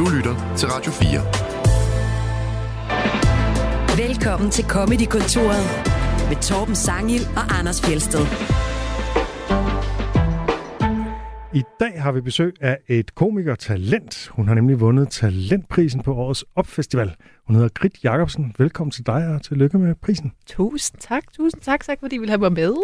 Du lytter til Radio 4. Velkommen til Comedy-kontoret med Torben Sangil og Anders Fjelsted. I dag har vi besøg af et komiker-talent. Hun har nemlig vundet talentprisen på årets opfestival. Hun hedder Grit Jacobsen. Velkommen til dig og tillykke med prisen. Tusind tak, tusind tak, tak fordi I vil have mig med.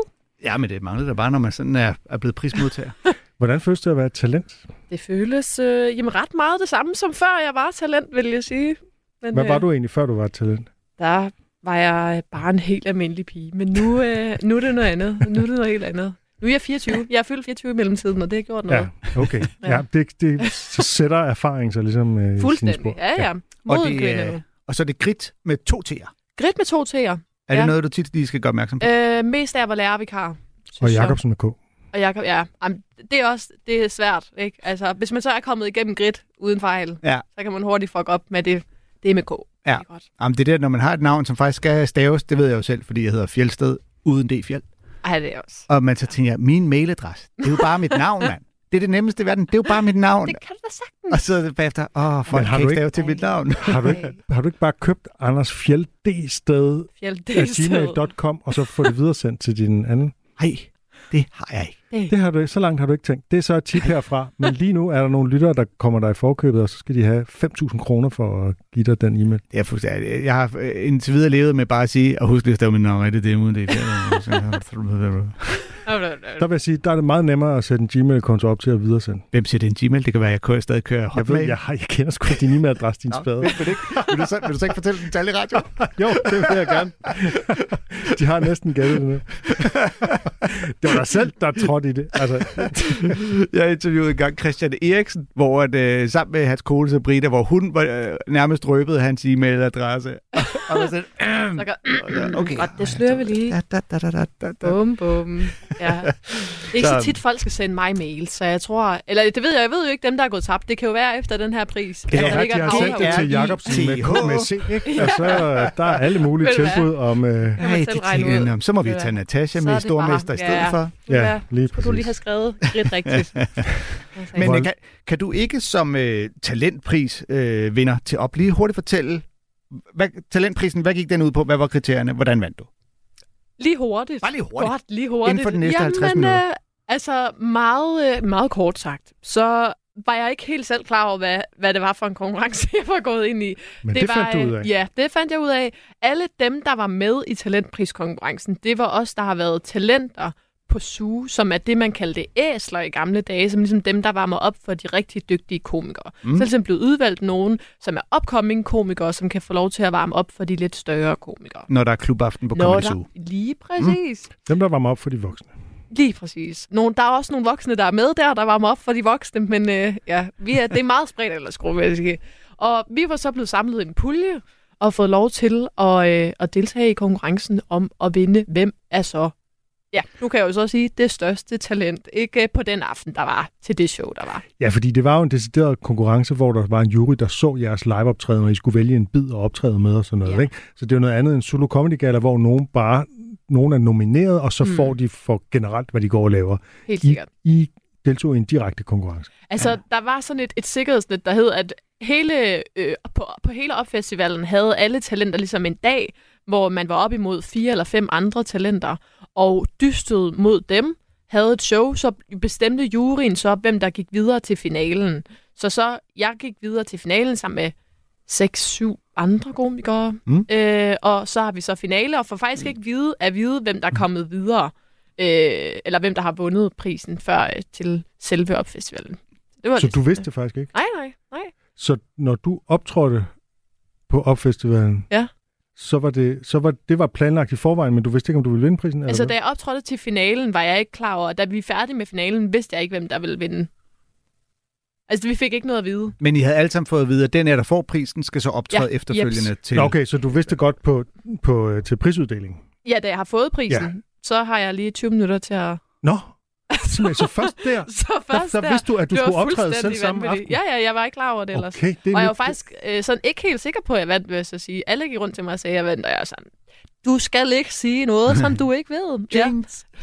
Ja, men det manglede der bare, når man sådan er, er blevet prismodtager. Hvordan føles det at være et talent? Det føles øh, jamen, ret meget det samme som før jeg var talent, vil jeg sige. Men, Hvad var øh, du egentlig, før du var et talent? Der var jeg bare en helt almindelig pige. Men nu, øh, nu er det noget andet. Nu er det noget helt andet. Nu er jeg 24. Jeg er fyldt 24 i mellemtiden, og det har gjort noget. Ja, okay. Ja. ja, det, det, så sætter erfaring sig ligesom øh, Fuldstændig. spor. Ja, ja. Og, Moden det, kvinde. er, og så er det grit med to T'er. Grit med to T'er. Er Ja. det noget, du tit lige skal gøre opmærksom på? Øh, mest af jeg var lærervikar. Og. Jacobsen med K. Og Jacob, ja. Jamen, det er også det er svært, ikke? Altså, hvis man så er kommet igennem grit uden fejl, Ja. så kan man hurtigt fuck op med det. Det er med K. Ja. Det er godt. Jamen, det er det, når man har et navn, som faktisk skal staves, det ved jeg jo selv, fordi jeg hedder Fjeldsted uden D-fjeld. Ej, det er også. Og man så tænker, jeg, min mailadresse, det er jo bare mit navn, mand. Det er det nemmeste i verden. Det er jo bare mit navn. Det kan du da sagtens. Og så er det bagefter, åh, folk har kan du ikke stave til mit navn. Har du, ikke, har du ikke bare købt Anders Fjeld D-sted Fjeld, det af er sted. gmail.com, og så få det videresendt til din anden? Nej, det har jeg ikke. Det, Det har du, så langt har du ikke tænkt. Det er så et tip herfra. Men lige nu er der nogle lyttere, der kommer dig i forkøbet, og så skal de have 5.000 kroner for at give dig den e-mail. Det er fuldstændig. Jeg har øh, indtil videre levet med bare at sige, og husk lige at stave mit navn rigtigt, det er uden det. Der vil jeg sige, der er det meget nemmere at sætte en Gmail-konto op til at videresende. Hvem siger, det er en Gmail? Det kan være, at jeg kører, stadig kører Jeg Hotmail. ved, jeg, har, jeg kender sgu din e-mailadresse, din spade. Vil, vil, vil, du så, vil du så ikke fortælle den tal i radio? Jo, det vil jeg gerne. De har næsten gættet det nu. Det var dig selv, der trådte i det. Altså, Jeg interviewede engang Christian Eriksen, hvor at, øh, sammen med hans kone Sabrina, hvor hun var, øh, nærmest røbede hans e-mailadresse. Og var sådan, så kan, okay. Godt, det slører vi lige. Da, da, da, da, da, da, da. Bum, bum. Ja. Det er ikke så Så- tit, folk skal sende mig mail, så jeg tror... Eller det ved jeg, jeg ved jo ikke dem, der er gået tabt. Det kan jo være efter den her pris. det er ligger rigtigt, jeg har sendt det til. Jacobsen med, med C, ikke? Og så der er alle mulige tilbud om... Øh, man det tænker jeg. "Nå, så må vi tage? Natasha med er stormester i stedet ja. for. Ja, lige Skulle du lige præcis. have skrevet lidt rigtigt. Men øh, kan, kan du ikke som øh, talentpris øh, vinder til op lige hurtigt fortælle, hvad, talentprisen, hvad gik den ud på? Hvad var kriterierne? Hvordan vandt du? Lige hurtigt. Bare lige hurtigt. Godt, lige hurtigt. Inden for de næste 50 Jamen, minutter. Øh, altså, meget, øh, meget kort sagt. Så var jeg ikke helt selv klar over, hvad, hvad det var for en konkurrence, jeg var gået ind i. Men det, det var, fandt du ud af. Ja, det fandt jeg ud af. Alle dem, der var med i talentpriskonkurrencen, det var os, der har været talenter på SUGE, som er det, man kaldte æsler i gamle dage, som ligesom dem, der varmer op for de rigtig dygtige komikere. Mm. Så er ligesom blevet udvalgt nogen, som er upcoming komikere, som kan få lov til at varme op for de lidt større komikere. Når der er klubaften på Comedy der, Zoo. lige præcis. Mm. Dem, der var med op for de voksne. Lige præcis. Nogle, der er også nogle voksne, der er med der, der varmer op for de voksne, men øh, ja, vi er, det er meget spredt ellers, vil jeg sige. Og vi var så blevet samlet i en pulje og fået lov til at, øh, at deltage i konkurrencen om at vinde, hvem er så, ja, nu kan jeg jo så sige, det største talent, ikke på den aften, der var til det show, der var. Ja, fordi det var jo en decideret konkurrence, hvor der var en jury, der så jeres liveoptræden, og I skulle vælge en bid og optræde med og sådan noget. Ja. Ikke? Så det er jo noget andet end Solo Comedy Gala, hvor nogen bare nogen er nomineret, og så Mm. får de for generelt, hvad de går og laver. Helt I, sikkert. I deltog i en direkte konkurrence. Altså, ja. der var sådan et, et sikkerhedsnet, der hed, at hele, øh, på, på hele opfestivalen havde alle talenter ligesom en dag, hvor man var op imod fire eller fem andre talenter, og dystede mod dem, havde et show, så bestemte juryen så, hvem der gik videre til finalen. Så så, jeg gik videre til finalen sammen med seks, syv andre komikere. Mm. Øh, og så har vi så finale, og får faktisk ikke vide, at vide, hvem der er kommet videre, øh, eller hvem der har vundet prisen før øh, til selve opfestivalen. Det var Så lidt- du vidste det faktisk ikke? Nej, nej, nej. Så når du optrådte på opfestivalen, Ja. Så var det, så var, det var planlagt i forvejen, men du vidste ikke, om du ville vinde prisen? eller Altså, hvad? da jeg optrådte til finalen, var jeg ikke klar over, at da vi er færdige med finalen, vidste jeg ikke, hvem der ville vinde. Altså, vi fik ikke noget at vide. Men I havde alle sammen fået at vide, at den her, der får prisen, skal så optræde Ja, efterfølgende jeps. til... Nå, Okay, så du vidste godt på, på, øh, til prisuddelingen? Ja, da jeg har fået prisen, Ja. så har jeg lige 20 minutter til at... Nå, simpelthen, så først der, Så først der, der, vidste du, at du var skulle optræde selv samme aften? Ja, ja, jeg var ikke klar over det ellers. Okay, det er Og jeg var faktisk øh, sådan ikke helt sikker på, at jeg vandt, vil jeg så sige. Alle gik rundt til mig og sagde, at jeg vandt, og jeg er sådan, du skal ikke sige noget, som du ikke ved. ja,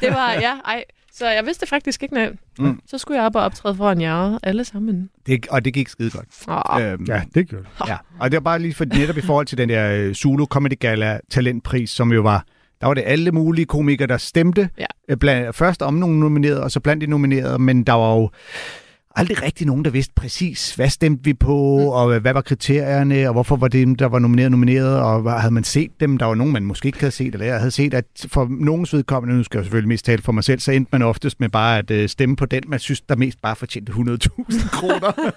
det var, ja, ej. Så jeg vidste faktisk ikke, nej. Mm. Så skulle jeg op og optræde foran jer alle sammen. Det, og det gik skide godt. Åh, Øhm, Ja, det gjorde det. Ja, og det var bare lige for netop i forhold til den der øh, Zulu Comedy Gala talentpris, som jo var, der var det alle mulige komikere, der stemte. Ja. Øh, Blandt, først om nogle nominerede, og så blandt de nominerede, men der var jo aldrig rigtig nogen, der vidste præcis, hvad stemte vi på, mm. og hvad var kriterierne, og hvorfor var det, der var nomineret, nomineret, og hvad, havde man set dem? Der var nogen, man måske ikke havde set, eller jeg havde set, at for nogens vedkommende, nu skal jeg selvfølgelig mest tale for mig selv, så endte man oftest med bare at øh, stemme på den, man synes, der mest bare fortjente 100.000 kroner.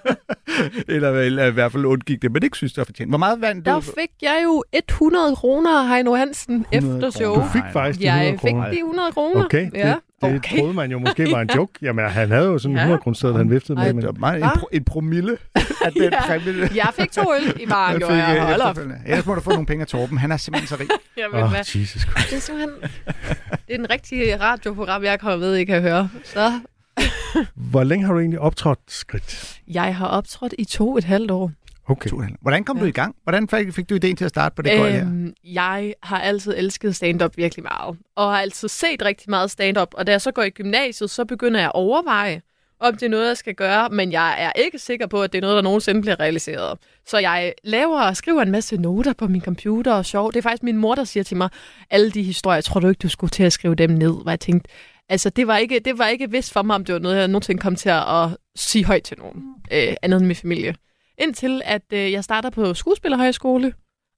eller, eller i hvert fald undgik det, men ikke synes, der fortjente. Hvor meget vandt du? der fik jeg jo 100 kroner, Heino Hansen, 100 efter show. kroner. Du fik faktisk de 100 Jeg fik kroner. de 100 kroner. Okay, ja. det, det okay. troede man jo måske var en joke. Jamen, han havde jo sådan en Ja. 100 kroner han viftede med. Ej, Men, Det var meget en, pro, en promille af den Ja. præmie. Jeg fik to øl i baren, Jeg gjorde fik, jeg. øh, Hold op. Ellers må du få nogle penge af Torben. Han er simpelthen så rig. Jeg Åh, ved, oh, hvad. Jesus Christ. Det er simpelthen... Det er den rigtige radioprogram, jeg kommer ved, I kan høre. Så Hvor længe har du egentlig optrådt skridt? jeg har optrådt i to og et halvt år. Okay. Hvordan kom Ja. du i gang? Hvordan fik, fik du ideen til at starte på det øhm, her? Øhm, jeg har altid elsket stand-up virkelig meget, og har altid set rigtig meget stand-up, og da jeg så går i gymnasiet, så begynder jeg at overveje, om det er noget, jeg skal gøre, men jeg er ikke sikker på, at det er noget, der nogensinde bliver realiseret. Så jeg laver og skriver en masse noter på min computer og sjov. Det er faktisk min mor, der siger til mig, alle de historier, tror du ikke, du skulle til at skrive dem ned? Hvor jeg tænkte, altså det var ikke, det var ikke vist for mig, om det var noget, jeg nogensinde kom til at, at sige højt til nogen, øh, andet end min familie. Indtil at øh, jeg starter på skuespillerhøjskole,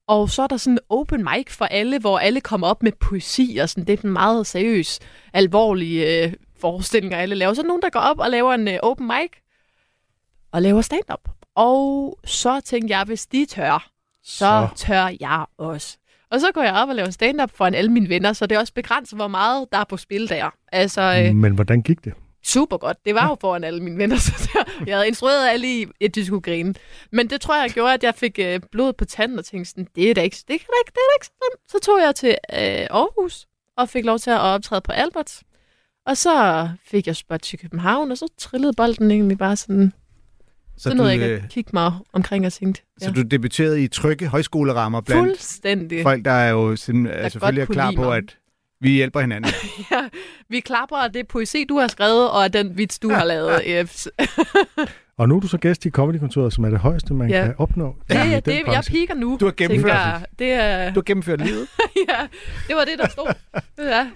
og så er der sådan en open mic for alle, hvor alle kommer op med poesi, og sådan, det er en meget seriøs, alvorlig øh, forestilling, alle laver. Så er der nogen, der går op og laver en øh, open mic, og laver stand-up. Og så tænkte jeg, hvis de tør, så, så tør jeg også. Og så går jeg op og laver stand-up foran alle mine venner, så det er også begrænset, hvor meget der er på spil der. Altså, øh, Men hvordan gik det? Super godt. Det var jo foran alle mine venner, så der, jeg havde instrueret alle i, at de skulle grine. Men det tror jeg gjorde, at jeg fik øh, blod på tanden og tænkte sådan, det er da ikke, det kan da ikke, det er da ikke så slemt. Så tog jeg til øh, Aarhus og fik lov til at optræde på Albert. Og så fik jeg spot til København, og så trillede bolden egentlig bare sådan. Så, du, nåede jeg ikke øh, at kigge mig omkring og tænkte, ja. så du debuterede i trygge højskolerammer blandt fuldstændig. folk, der er jo sind, er selvfølgelig er klar på, mig. at vi hjælper hinanden. Ja, vi klapper, og det poesi, du har skrevet, og den vits, du har lavet. Yes. Og nu er du så gæst i Comedykontoret, som er det højeste, man Ja. kan opnå. Det, i ja, den det, jeg piker nu, Du har gennemført tænker jeg. Det, er, Du har gennemført livet. ja, det var det, der stod. Ja.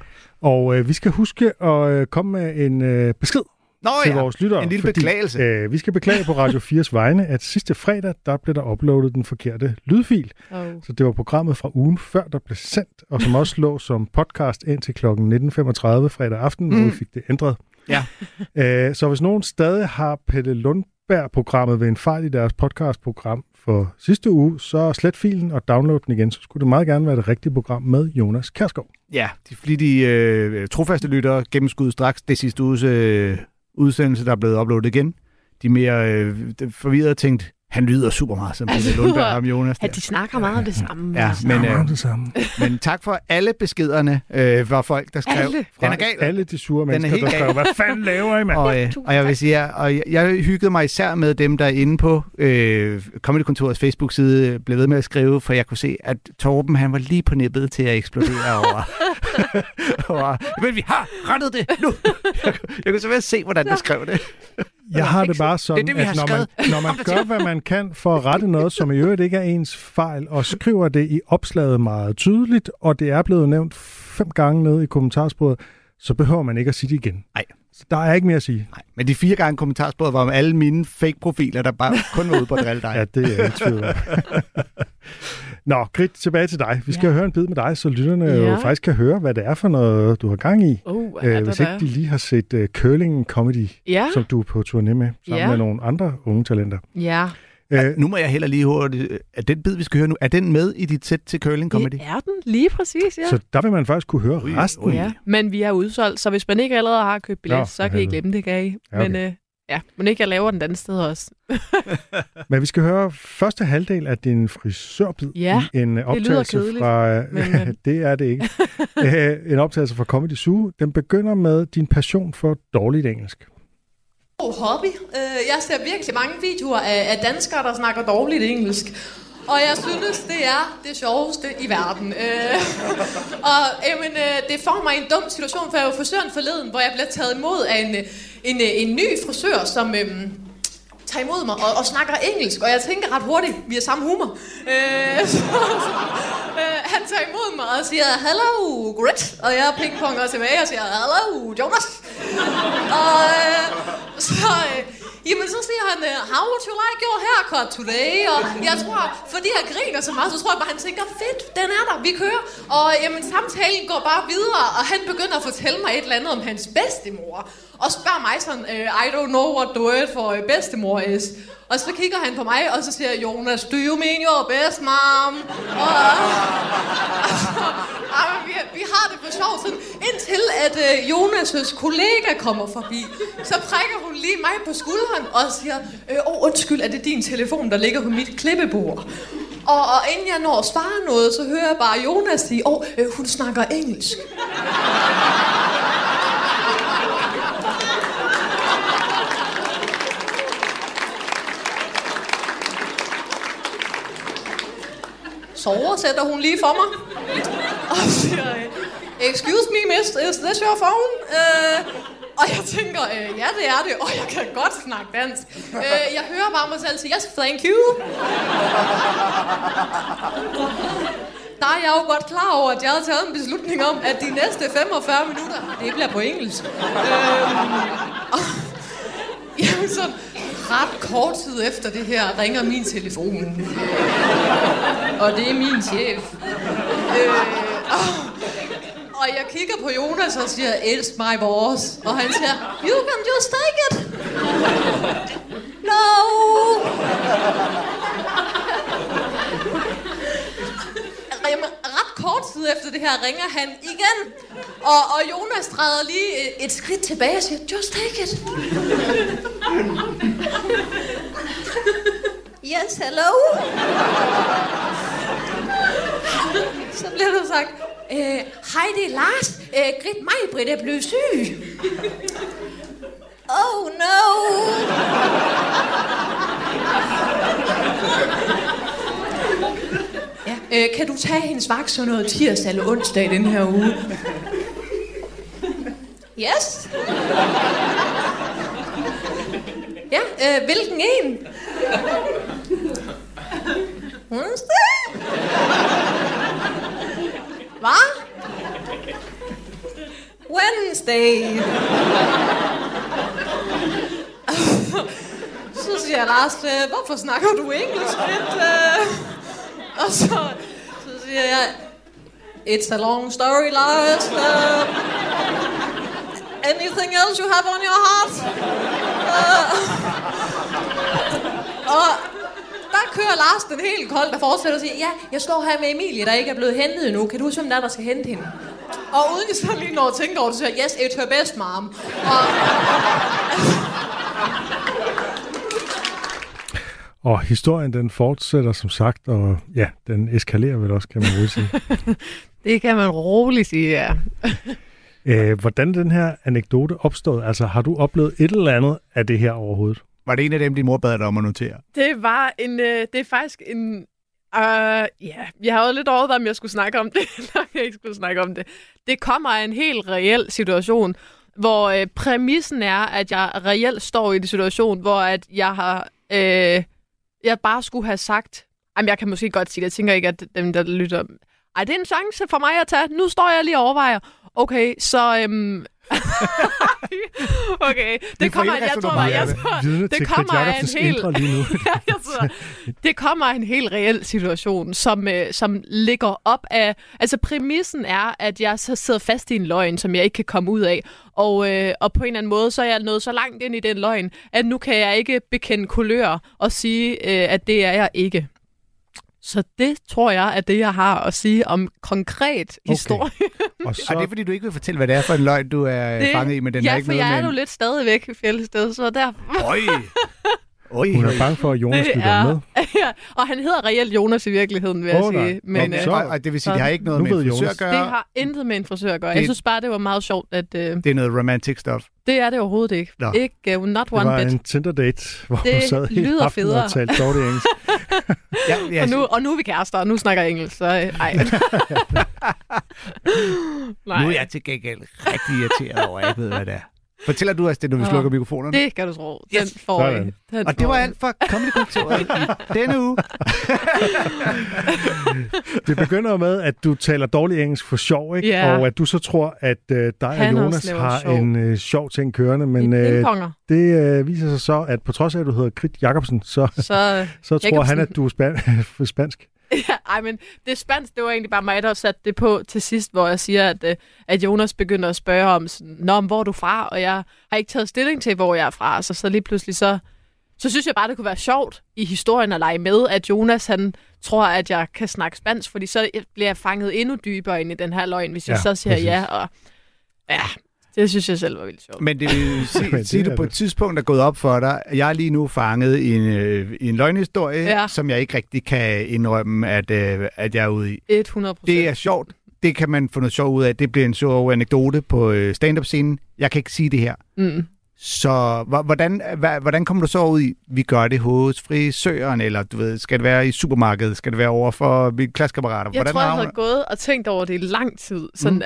Og øh, vi skal huske at øh, komme med en øh, besked Nå til ja, vores lyttere. en lille fordi, beklagelse. Øh, vi skal beklage på Radio 4's vegne, at sidste fredag, der blev der uploadet den forkerte lydfil. Oh. Så det var programmet fra ugen før, der blev sendt, og som også lå som podcast indtil kl. 19.35 fredag aften, mm. hvor vi fik det ændret. Ja. Øh, så hvis nogen stadig har Pelle Lundberg-programmet ved en fejl i deres podcastprogram for sidste uge, så slet filen og download den igen. Så skulle det meget gerne være det rigtige program med Jonas Kærskov. Ja, de flittige øh, trofaste lyttere gennemskud straks det sidste uges øh, udsendelse, der er blevet uploadet igen. De mere øh, forvirrede tænkt, han lyder super meget som Altså, Pelle Lundberg og Jonas. Ja, Der. de snakker meget om det samme. Ja, altså. men, Ja, øh, meget det samme. Men tak for alle beskederne øh, fra folk, der skrev. Alle. Den er gal. Alle de sure er mennesker, helt der skrev, hvad fanden laver I, mand? Og, øh, og jeg vil sige, ja, og jeg, jeg hyggede mig især med dem, der er inde på øh, Comedykontorets Facebook-side blev ved med at skrive, for jeg kunne se, at Torben han var lige på nippet til at eksplodere over. over men vi har rettet det nu! jeg, kunne- jeg kunne simpelthen se, hvordan du skrev det. Jeg har det bare sådan, Det det, at når man, når man gør, hvad man kan for at rette noget, som i øvrigt ikke er ens fejl, og skriver det i opslaget meget tydeligt, og det er blevet nævnt fem gange nede i kommentarsporet, så behøver man ikke at sige det igen. Nej. Så der er ikke mere at sige. Nej, men de fire gange kommentarsporet var om alle mine fake-profiler, der bare kun var ude på at drille dig. Ja, det er jeg ikke i tvivl om. Nå, Grit, tilbage til dig. Vi skal Ja. høre en bid med dig, så lytterne ja. jo Ja. faktisk kan høre, hvad det er for noget, du har gang i. Oh, Øh, er hvis der ikke de lige har set uh, Curling Comedy, Ja, som du er på turné med, sammen Ja. med nogle andre unge talenter. ja. Øh, Nu må jeg heller lige hurtigt... Er den bid, vi skal høre nu, er den med i dit sæt til Curling Comedy? Det er den lige præcis, ja. Så der vil man faktisk kunne høre Ui, resten. ui. ja. Men vi er udsolgt, så hvis man ikke allerede har købt billet, Nå, så kan I glemme det, kan I. Ja, okay. Men øh, ja, men ikke jeg laver den andet sted også. Men vi skal høre første halvdel af din frisørbid Ja, i en optagelse kedeligt, fra... men, øh. det er det ikke. Øh, en optagelse fra Comedy Zoo. Den begynder med din passion for dårligt engelsk. god hobby. Øh, Jeg ser virkelig mange videoer af danskere, der snakker dårligt engelsk og jeg synes, det er det sjoveste i verden. Øh, og jamen, øh, det får mig i en dum situation, for jeg var frisøren forleden, hvor jeg blev taget imod af en, en, en ny frisør, som... Øh, tager imod mig og, og snakker engelsk, og jeg tænker ret hurtigt, vi har samme humor. Øh, så, så, øh, han tager imod mig og siger, hello, Grit, og jeg pingponger tilbage og siger, hello, Jonas. og øh, så, øh, jamen, så siger han, øh, how would you like your haircut today? Og jeg tror, fordi jeg griner så meget, så tror jeg bare, han tænker, fedt, den er der, vi kører. Og jamen, samtalen går bare videre, og han begynder at fortælle mig et eller andet om hans bedstemor og spørger mig sådan, øh, I don't know what the word for øh, bedstemor is. Og så kigger han på mig, og så siger Jonas, do you mean your best mom? Og, og, vi, vi har det for sjov, sådan, indtil at uh, Jonas' kollega kommer forbi, så prikker hun lige mig på skulderen og siger, øh, åh oh, undskyld, er det din telefon, der ligger på mit klippebord? Og, og inden jeg når at svare noget, så hører jeg bare Jonas sige, åh, oh, øh, hun snakker engelsk. så oversætter hun lige for mig. Og siger, øh, excuse me, miss, is this your phone? Uh, og jeg tænker, øh, ja, det er det, og jeg kan godt snakke dansk. Øh, jeg hører bare mig selv sige, yes, thank you. Der er jeg jo godt klar over, at jeg har taget en beslutning om, at de næste 45 minutter, ah, det bliver på engelsk. Øh, og, jamen sådan, ret kort tid efter det her ringer min telefon. Og det er min chef. Øh, og, og jeg kigger på Jonas og siger, elsk my boss. Og han siger, you can just take it. No. Jamen, ret kort tid efter det her ringer han igen. Og, og Jonas træder lige et, et skridt tilbage og siger, just take it. yes, hello. Så bliver der sagt, øh, hej, det er Lars. Øh, Grit mig, Britt er blevet syg. oh no. Ja, øh, kan du tage hendes vagt sådan noget tirsdag eller onsdag den her uge? Yes. Ja, øh, hvilken en? Onsdag? Hvad? Wednesday. så siger jeg, Lars, øh, hvorfor snakker du engelsk lidt? Øh? Og så, så siger jeg, it's a long story, Lars. Uh, anything else you have on your heart? Uh, og kører Lars den helt kold, der fortsætter og siger, ja, jeg står her med Emilie, der ikke er blevet hentet endnu. Kan du huske, hvem der er, der skal hente hende? Og uden jeg så lige når at tænke over det, så siger jeg, yes, it's her best mom. Og, Og historien, den fortsætter som sagt, og ja, den eskalerer vel også, kan man roligt sige. Det kan man roligt sige, ja. Æh, hvordan den her anekdote opstod? Altså, har du oplevet et eller andet af det her overhovedet? Var det en af dem, din mor bad dig om at notere? Det var en, øh, det er faktisk en, øh, ja, yeah. jeg har lidt overvejet, om jeg skulle snakke om det, eller jeg ikke skulle snakke om det. Det kommer af en helt reel situation, hvor øh, præmissen er, at jeg reelt står i en situation, hvor at jeg har, øh, jeg bare skulle have sagt, jamen jeg kan måske godt sige det, jeg tænker ikke, at dem, der lytter, ej, det er en chance for mig at tage, nu står jeg lige og overvejer, okay, så øhm, okay, det kommer, jeg tror, jeg, jeg tror, det kommer af en helt, jeg tror, det kommer af en helt reel situation, som, øh, som ligger op af, altså præmissen er, at jeg så sidder fast i en løgn, som jeg ikke kan komme ud af, og, øh, og på en eller anden måde, så er jeg nået så langt ind i den løgn, at nu kan jeg ikke bekende kulør og sige, øh, at det er jeg ikke. Så det tror jeg er det, jeg har at sige om konkret okay. historie. Og så... Er det fordi, du ikke vil fortælle, hvad det er for en løgn, du er det... fanget i, men den ja, er ikke for noget jeg med er jo lidt stadigvæk i fjeldested, så der... Oj! Oj, Hun er bange for, at Jonas lytter er, med. Ja, og han hedder reelt Jonas i virkeligheden, vil jeg Åh, nej. sige. Nå, Men, men øh, så- Og, det vil sige, det har ikke noget med en frisør Jonas. at gøre. det har intet med en frisør at gøre. Det- Jeg synes bare, det var meget sjovt, at øh, Det er noget romantic stuff. det er det overhovedet ikke. Nå. Ikke, uh, not Det one var bit. en Tinder-date, hvor Det hun sad lyder aftenen federe. og talte dårlig engelsk. Ja, ja, Og nu, og nu er vi kærester, og nu snakker jeg engelsk, så øh, ej. Nej, nu er jeg til gengæld rigtig irriteret over, at jeg ved, hvad det er. Fortæller du os det, når vi slukker mikrofonerne? det kan du tro. Den Yes. får I. Sådan. Den Og det var I. alt for Comedy-kontoret i denne uge. Det begynder med, at du taler dårlig engelsk for sjov, ikke? Ja. Og at du så tror, at øh, dig og Han også Jonas har sjov. en øh, sjov ting kørende, men I pingponger, det øh, viser sig så, at på trods af, at du hedder Krit Jacobsen, så, så... så tror Jacobsen. han, at du er span- spansk. Ja, ej, men det er spansk. Det var egentlig bare mig, der satte det på til sidst, hvor jeg siger, at, øh, at Jonas begynder at spørge om, sådan, Nå, men hvor er du fra? Og jeg har ikke taget stilling til, hvor jeg er fra. Så, så lige pludselig så, så synes jeg bare, det kunne være sjovt i historien at lege med, at Jonas han tror, at jeg kan snakke spansk, fordi så bliver jeg fanget endnu dybere ind i den her løgn, hvis jeg Ja, så siger præcis. ja. Og, ja, det synes jeg selv var vildt sjovt. Men det vil sige, sige, er du på et tidspunkt er gået op for dig. Jeg er lige nu fanget i en, øh, i en løgnhistorie, Ja. som jeg ikke rigtig kan indrømme, at, øh, at jeg er ude i. 100 procent. Det er sjovt. Det kan man få noget sjov ud af. Det bliver en sjov anekdote på øh, stand-up-scenen. Jeg kan ikke sige det her. Mm. Så hvordan, hvordan kommer du så ud i, vi gør det hos frisøren, eller du ved, skal det være i supermarkedet, skal det være over for mine klassekammerater? Jeg hvordan tror, jeg havde gået og tænkt over det i lang tid. Sådan, mm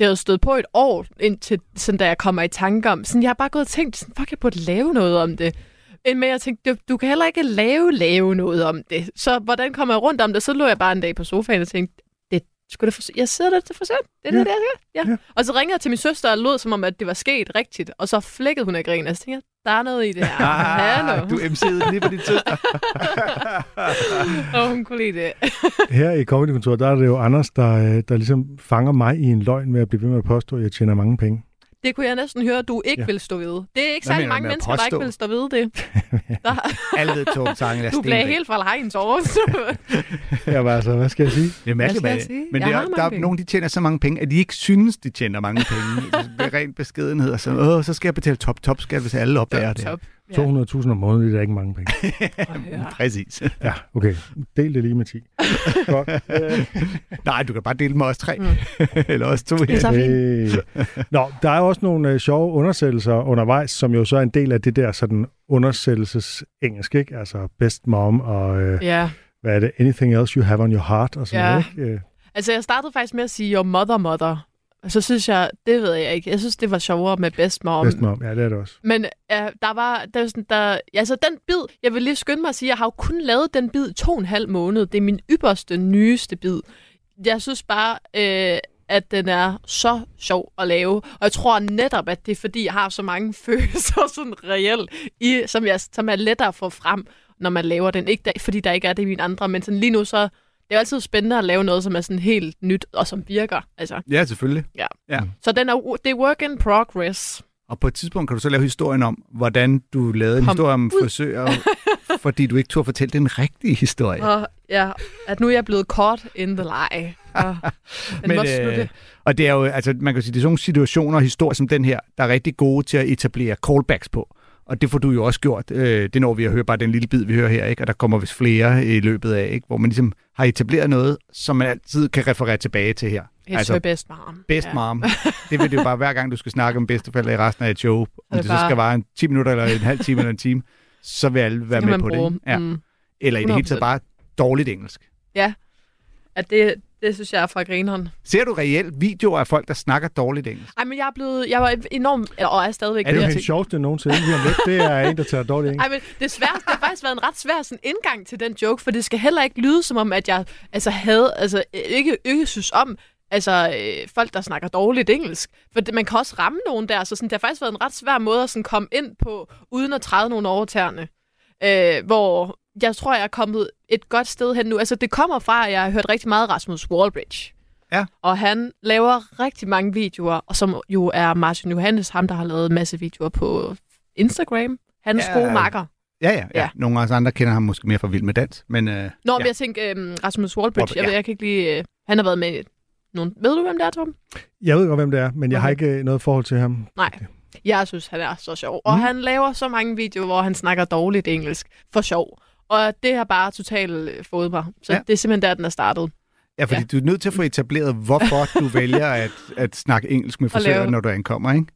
det havde stået på et år, indtil sådan, da jeg kommer i tanke om. Sådan, jeg har bare gået og tænkt, sådan, fuck, jeg burde lave noget om det. Øh, men jeg tænkte, du, du kan heller ikke lave, lave noget om det. Så hvordan kommer jeg rundt om det? Så lå jeg bare en dag på sofaen og tænkte, skulle det for, jeg sidder der til for sent. Det er det, Ja. det, jeg skal. Ja. Ja. Og så ringede jeg til min søster og lød, som om, at det var sket rigtigt. Og så flækkede hun af grin, og så tænkte jeg, der er noget i det her. Ah, du MC'ede lige på din søster. Og hun kunne lide det. Her i Comedy-kontoret, der er det jo Anders, der, øh, der ligesom fanger mig i en løgn med at blive ved med at påstå, at jeg tjener mange penge. Det kunne jeg næsten høre, at du ikke Ja. vil stå ved. Det er ikke særlig mange mennesker, der ikke vil stå ved det. Der, Alle ved, Torben Sangen er du bliver stenrig. helt fra lejens over. Jeg var altså, hvad skal jeg sige? Det er mærkeligt, Hvad skal jeg sige? Men Jeg det er, der er penge. nogen, de tjener så mange penge, at de ikke synes, de tjener mange penge. det er ren beskedenhed. Og så, Åh, så skal jeg betale top, top skat, hvis alle opdager det. Top. Ja. 200.000 om måneden, det er ikke mange penge. Ja. Præcis. Ja, okay. Del det lige med 10. Godt. Nej, du kan bare dele med os tre. Mm. Eller os to. Det er så fint. øh. Nå, der er også nogle øh, sjove undersættelser undervejs, som jo så er en del af det der sådan undersættelses engelsk, ikke? Altså best mom og øh, Ja, hvad er det? Anything else you have on your heart og sådan Ja. noget, ikke? Øh, altså jeg startede faktisk med at sige your mother mother. Og så synes jeg, det ved jeg ikke. Jeg synes, det var sjovere med best mom. Best mom, ja, det er det også. Men øh, der var, der, var sådan, der, altså den bid, jeg vil lige skynde mig at sige, jeg har jo kun lavet den bid to og en halv måned. Det er min ypperste, nyeste bid. Jeg synes bare, øh, at den er så sjov at lave. Og jeg tror netop, at det er fordi, jeg har så mange følelser sådan reelt, i, som, jeg, som er lettere at få frem, når man laver den. Ikke der, fordi der ikke er det i mine andre, men sådan lige nu så, det er altid spændende at lave noget, som er sådan helt nyt, og som virker. Altså, Ja, selvfølgelig. så den er, det er work in progress. Og på et tidspunkt kan du så lave historien om, hvordan du lavede en Kom historie om frisører, fordi du ikke turde fortælle den rigtige historie. Og ja, at nu er jeg blevet caught in the lie. Og Men, øh, og det er jo, altså man kan sige, det er sådan nogle situationer og historier som den her, der er rigtig gode til at etablere callbacks på. Og det får du jo også gjort. Øh, det når vi at høre bare den lille bid, vi hører her, ikke? og der kommer vist flere i løbet af, ikke? hvor man ligesom har etableret noget, som man altid kan referere tilbage til her. It's altså, best mom. Best ja. mom. Det vil det jo bare hver gang, du skal snakke om bedsteforældre i resten af et show. Om det det, så bare- skal vare en 10 minutter, eller en halv time, eller en time, så vil alle være med på bruge. det. Ja. Mm. Eller i det hele taget 100%. bare dårligt engelsk. At det, det synes jeg er fra grineren. Ser du reelt videoer af folk, der snakker dårligt engelsk? Ej, men jeg er blevet, jeg var enormt, eller, og er stadigvæk Er det jo det sjoveste nogensinde lige om lidt? Det er en, der tager dårligt engelsk. Ej, men det, svære, det har faktisk været en ret svær sådan, indgang til den joke, for det skal heller ikke lyde som om, at jeg altså, havde, altså, ikke, ikke synes om altså, øh, folk, der snakker dårligt engelsk. For det, man kan også ramme nogen der, så sådan, det har faktisk været en ret svær måde at sådan, komme ind på, uden at træde nogen over tæerne. Øh, hvor jeg tror, jeg er kommet et godt sted hen nu. Altså, det kommer fra, at jeg har hørt rigtig meget Rasmus Wallbridge. Ja. Og han laver rigtig mange videoer, og som jo er Martin Johannes, ham der har lavet en masse videoer på Instagram. Hans Ja. gode makker. Ja, ja, ja. Ja. Nogle af os andre kender ham måske mere fra Vild med Dans, men øh, Nå, ja. men jeg tænker, øhm, Rasmus Wallbridge, Wallbridge, jeg, ved, ja. jeg kan ikke lige... Øh, han har været med i nogle... Ved du, hvem det er, Tom? Jeg ved godt, hvem det er, men jeg har Okay. ikke øh, noget forhold til ham. Nej. Jeg synes, han er så sjov. Og Mm. han laver så mange videoer, hvor han snakker dårligt engelsk for sjov. Og det har bare totalt øh, fået mig. Så Ja. det er simpelthen der, den er startet. Ja, fordi ja. du er nødt til at få etableret, hvorfor du vælger at, at snakke engelsk med frisøren, når du ankommer, ikke?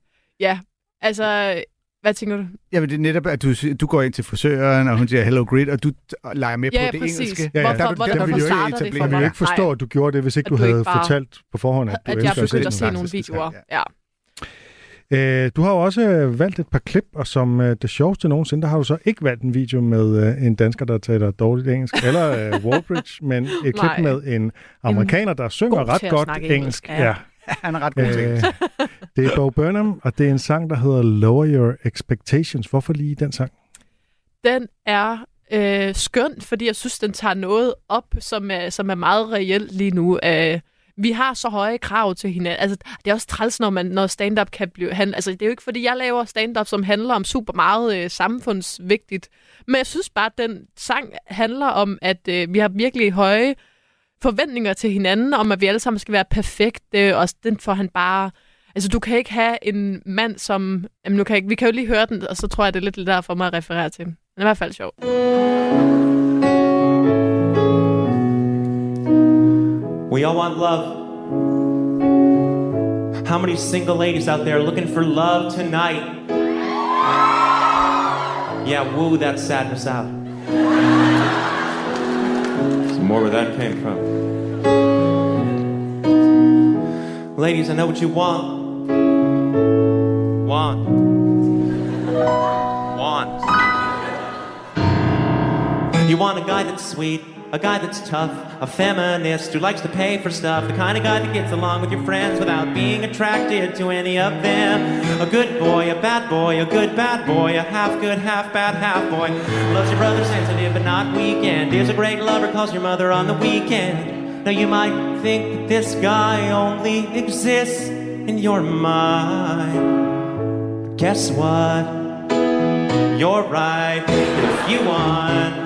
Ja, altså, hvad tænker du? Jamen, det er netop, at du, du går ind til frisøren, og hun siger hello grid, og du leger med Ja, på det præcis. engelske. Ja, ja. Hvorfor, Der- hvorfor, der vil hvorfor jo ikke starter det for mig? jo ikke forstå, at du gjorde det, hvis ikke At du du havde ikke bare- fortalt på forhånd, at du at jeg ønsker at se begyndte at se nogle videoer. Ja. Øh, du har jo også øh, valgt et par klip, og som øh, det sjoveste nogensinde, der har du så ikke valgt en video med øh, en dansker, der taler dårligt engelsk, eller øh, Wallbridge, men et klip med en amerikaner, der synger god ret godt engelsk. engelsk, ja. Han er ret god til Øh, engelsk. det er Bo Burnham, og det er en sang, der hedder Lower Your Expectations. Hvorfor lige den sang? Den er øh, skøn, fordi jeg synes, den tager noget op, som er, som er meget reelt lige nu. Øh, vi har så høje krav til hinanden. Altså, det er også træls, når, man, når stand-up kan blive... Han, altså, det er jo ikke, fordi jeg laver stand-up, som handler om super meget øh, samfundsvigtigt. Men jeg synes bare, at den sang handler om, at øh, vi har virkelig høje forventninger til hinanden, om at vi alle sammen skal være perfekte, og den får han bare... Altså, du kan ikke have en mand, som... Jamen, nu kan jeg ikke, vi kan jo lige høre den, og så tror jeg, det er lidt der for mig at referere til. Den er i hvert fald sjov. We all want love. How many single ladies out there looking for love tonight? Yeah, woo that sadness out. Some more where that came from. Ladies, I know what you want. Want. Want. You want a guy that's sweet, a guy that's tough, a feminist who likes to pay for stuff, the kind of guy that gets along with your friends without being attracted to any of them. A good boy, a bad boy, a good bad boy, a half good, half bad, half boy. Loves your brother sensitive but not weekend. Is a great lover, calls your mother on the weekend. Now you might think that this guy only exists in your mind. But guess what? You're right. If you want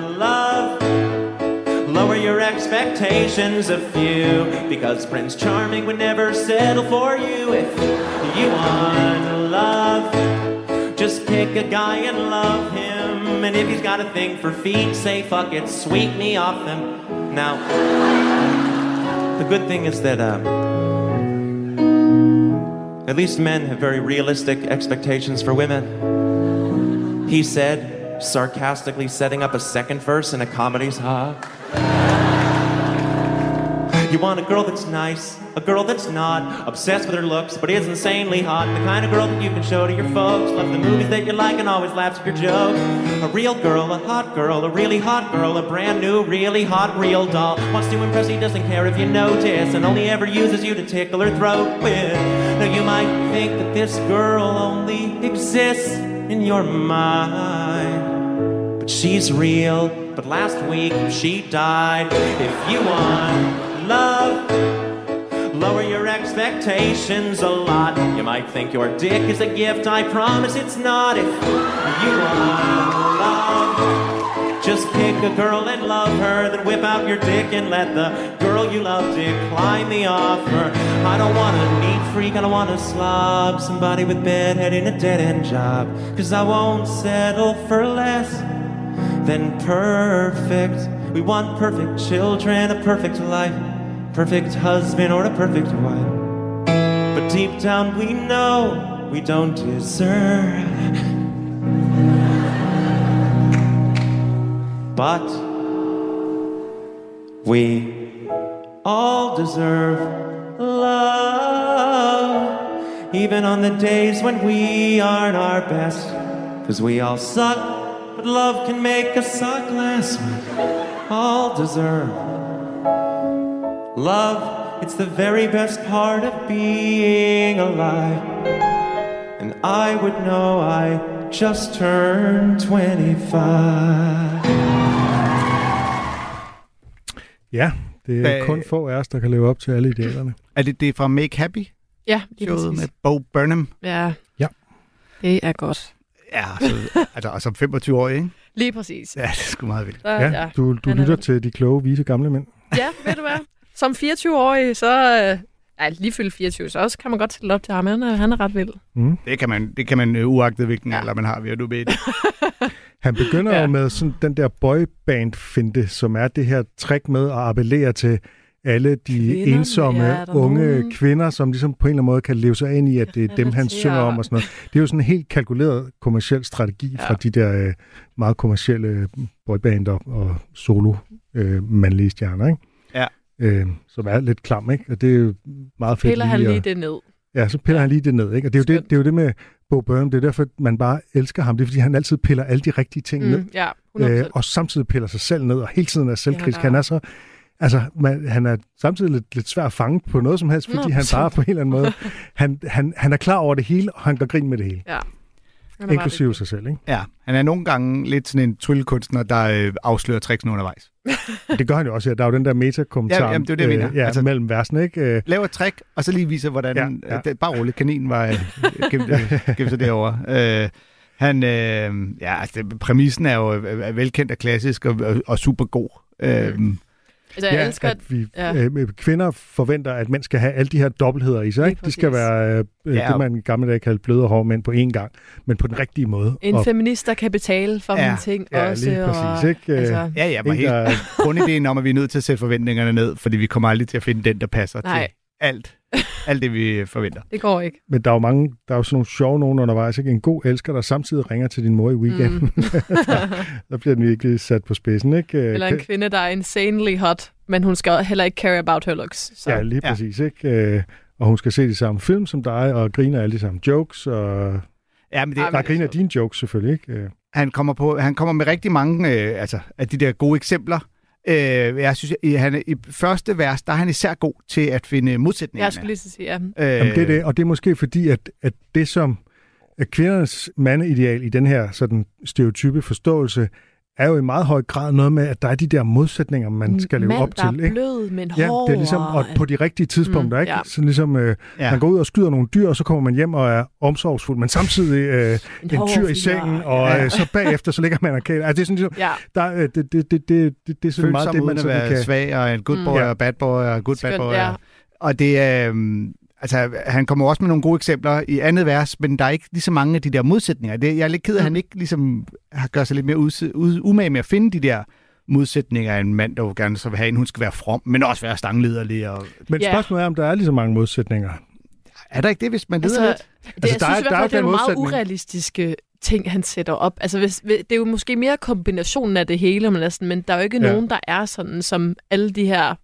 expectations of few. Because Prince Charming would never settle for you. If you want love, just pick a guy and love him. And if he's got a thing for feet, say fuck it, sweep me off them. Now, the good thing is that, um, at least men have very realistic expectations for women. He said, sarcastically setting up a second verse in a comedy's ha. You want a girl that's nice, a girl that's not obsessed with her looks, but is insanely hot. The kind of girl that you can show to your folks. love the movies that you like and always laughs at your jokes. A real girl, a hot girl, a really hot girl, a brand new, really hot, real doll. Wants to impress you, doesn't care if you notice, and only ever uses you to tickle her throat with. Now you might think that this girl only exists in your mind, but she's real. But last week she died. If you want love, lower your expectations a lot. You might think your dick is a gift, I promise it's not. If you want love, just pick a girl and love her, then whip out your dick and let the girl you love decline the offer. I don't want a neat freak, I don't want a slob, somebody with bedhead in a dead end job. Cause I won't settle for less than perfect. We want perfect children, a perfect life, perfect husband, or a perfect wife. But deep down we know we don't deserve. But we all deserve love, even on the days when we aren't our best. Cause we all suck, but love can make us suck less. We all deserve love. It's the very best part of being alive. And I would know I just turned 25. Ja, det er Hvad- kun få af os, der kan leve op til alle idealerne. Er det det fra Make Happy? Ja, lige Showet præcis. med Bo Burnham. Ja. Ja. Det er godt. Ja, så, altså, og som 25-årig, ikke? Lige præcis. Ja, det er sgu meget vildt. Så, Ja, du, du er lytter til de kloge, vise gamle mænd. ja, ved du hvad? Som 24-årig, så... Øh, ja, lige fyldt 24, så også kan man godt stille op til ham. Han er, han er ret vild. Mm. Det kan man, det kan man øh, uagtet hvilken Ja. alder man har ved at du med det. Han begynder Ja. jo med sådan den der boyband-finte, som er det her trick med at appellere til alle de Kvinder, ensomme ja, unge nogen? kvinder, som ligesom på en eller anden måde kan leve sig ind i, at det er dem, han synger om og sådan noget. Det er jo sådan en helt kalkuleret kommersiel strategi Ja. fra de der øh, meget kommersielle boybander og solo øh, mandlige stjerner, ikke? Ja. Øh, som er lidt klam, ikke? Og det er jo meget fedt Piller han at- lige det ned. Ja, så piller han lige det ned, ikke? Og det er, jo det, det er jo det med Bo Burnham, det er derfor, man bare elsker ham. Det er, fordi han altid piller alle de rigtige ting ned, Mm, ja, 100%. øh, og samtidig piller sig selv ned, og hele tiden er selvkritisk. Ja, han han er så... Altså, man, han er samtidig lidt, lidt svær at fange på noget som helst, fordi han 100%. bare på en eller anden måde... Han, han, han er klar over det hele, og han går grin med det hele. ja. Han er Inklusive sig selv, ikke? Ja, han er nogle gange lidt sådan en tryllekunstner, der øh, afslører tricks undervejs. Det gør han jo også, ja. Der er jo den der metakommentar Ja, jamen, det er det, jeg mener. ja, Altså- mellem versene, ikke? Øh, Laver et trick, og så lige viser, hvordan... Ja, Ja. Det, bare roligt, kaninen var øh, gemt, gemt sig derovre. Øh, han, øh, ja, altså, præmissen er jo øh, er velkendt og klassisk og, og, og super god. Øh, Altså, jeg ja, elsker, at vi, ja. ja. øh, kvinder forventer, at mænd skal have alle de her dobbeltheder i sig. Ikke? De skal være øh, Ja. det, man i gamle dage kaldte bløde og hårde mænd på én gang, men på den rigtige måde. en og, feminist, der kan betale for Ja, mine ting ja, også. lige præcis, og, ikke? Øh, Altså, ja, ja, men helt grundideen om, at vi er nødt til at sætte forventningerne ned, fordi vi kommer aldrig til at finde den, der passer Nej. til alt. Alt det, vi forventer. det går ikke. men der er jo mange, der er jo sådan nogle sjove nogen undervejs. Ikke? En god elsker, der samtidig ringer til din mor i weekenden. Mm. der bliver den virkelig sat på spidsen. Ikke? Øh, Eller en kvinde, der er insanely hot, men hun skal heller ikke care about her looks. Så. Ja, lige Ja. præcis. Ikke? Øh, og hun skal se de samme film som dig, og grine af alle de samme jokes, og Ja, men det, der griner dine jokes selvfølgelig. Ikke? Øh, han kommer på, han kommer med rigtig mange øh, altså, af de der gode eksempler. Øh, jeg synes, i, han, i første vers, der er han især god til at finde modsætninger. Jeg skulle lige så sige, ja. øh, Jamen, det er det, og det er måske fordi, at, at det som at kvindernes mandeideal i den her sådan stereotype forståelse, er jo i meget høj grad noget med, at der er de der modsætninger, man skal leve Mand, op der er til. Ikke? blød, men Ja, hård. det er ligesom og på de rigtige tidspunkter, Mm, ikke? ja. Så ligesom, øh, Ja. man går ud og skyder nogle dyr, og så kommer man hjem og er omsorgsfuld, men samtidig øh, en hård tyr i sengen, og Ja. øh, så bagefter, så ligger man og kæler. Altså, det er sådan ligesom, Ja, der, øh, det, det, det, det, det, det, det er sådan meget følsom det, man uden at sådan være kan... svag, og en good Mm. boy, Ja. og bad boy, og good bad skønt, boy. ja. Og det er... Øh, altså, han kommer også med nogle gode eksempler i andet vers, men der er ikke lige så mange af de der modsætninger. Det, jeg er lidt ked af, at han ikke ligesom har gør sig lidt mere ud, ud, umage med at finde de der modsætninger af en mand, der jo gerne så vil have en, hun skal være from, men også være stanglederlig. Og... Men spørgsmålet er, om der er lige så mange modsætninger. Er der ikke det, hvis man leder altså, lidt? det, Altså, jeg der er- synes i der er hvert fald, det er nogle meget urealistiske ting, han sætter op. Altså, hvis, det er jo måske mere kombinationen af det hele, men, næsten, men der er jo ikke Ja. nogen, der er sådan, som alle de her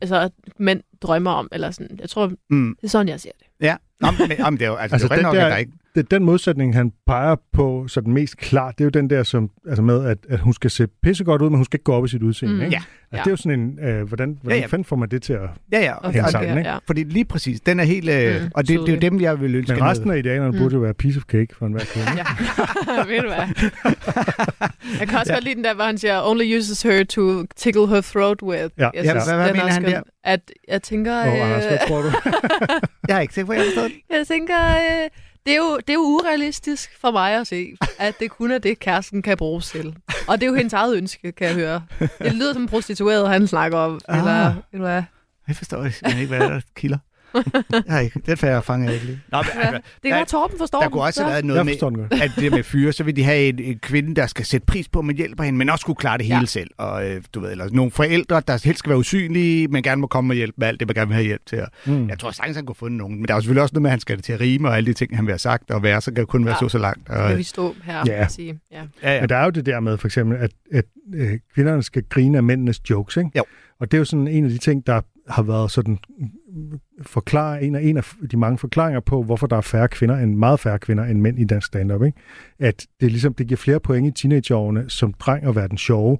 altså, mænd drømmer om. Eller sådan. Jeg tror, Mm. det er sådan, jeg ser det. Ja, Nå, men, men, det er jo altså, Altså, det er jo den nok, der- at der ikke... det, den modsætning, han peger på sådan mest klart, det er jo den der som, altså med, at, at hun skal se pissegodt ud, men hun skal ikke gå op i sit udseende. Mm. Ikke? Ja. Altså, Ja. Det er jo sådan en, øh, hvordan, hvordan Ja, ja. fanden får man det til at... Ja, ja. Og hænge og, sammen, ja, ikke? ja. fordi lige præcis, den er helt... Øh, Mm, og det, det er jo dem, jeg vil ønske. Men resten af idealerne Mm. burde jo være piece of cake for enhver kvinde. Ja. Ved du hvad? Jeg kan også ja. godt lide den der, hvor han siger, only uses her to tickle her throat with. Ja. Ja, hvad- hvad den er mener han der? At jeg tænker... Åh, Anders, hvad øh, tror du? Jeg er ikke sikker på, at jeg har forstået det. Jeg tænker, øh, det, er jo, det er jo urealistisk for mig at se, at det kun er det, kæresten kan bruges til. Og det er jo hendes eget ønske, kan jeg høre. Det lyder som en prostitueret, han snakker om. Ah. Eller, eller hvad? Jeg forstår ikke, ikke hvad der kilder. Jeg har ikke. Den fanger jeg ikke lige. Nå, men, Ja. altså, Det kan Torben forstår der kunne også Så- have været noget med, at det med fyre, så vil de have en, en kvinde, der skal sætte pris på, at man hjælper hende, men også kunne klare det hele Ja. selv. Og øh, du ved, eller nogle forældre, der helst skal være usynlige, men gerne må komme og hjælpe med alt det, man gerne vil have hjælp til. Og Mm. Jeg tror sagtens, han kunne få nogen. Men der er selvfølgelig også noget med, at han skal det til at rime, og alle de ting, han vil have sagt, og være, så kan det kun være Ja. så så langt. Og, Skal vi stå her Ja. og sige. Ja. ja, ja. Men der er jo det der med, for eksempel, at, at øh, kvinderne skal grine af mændenes jokes, ikke? Jo. Og det er jo sådan en af de ting, der har været sådan forklar, en, af, en af de mange forklaringer på, hvorfor der er færre kvinder, end meget færre kvinder end mænd i dansk stand-up, ikke? At det er ligesom, det giver flere point i teenageårene som dreng at være den sjove,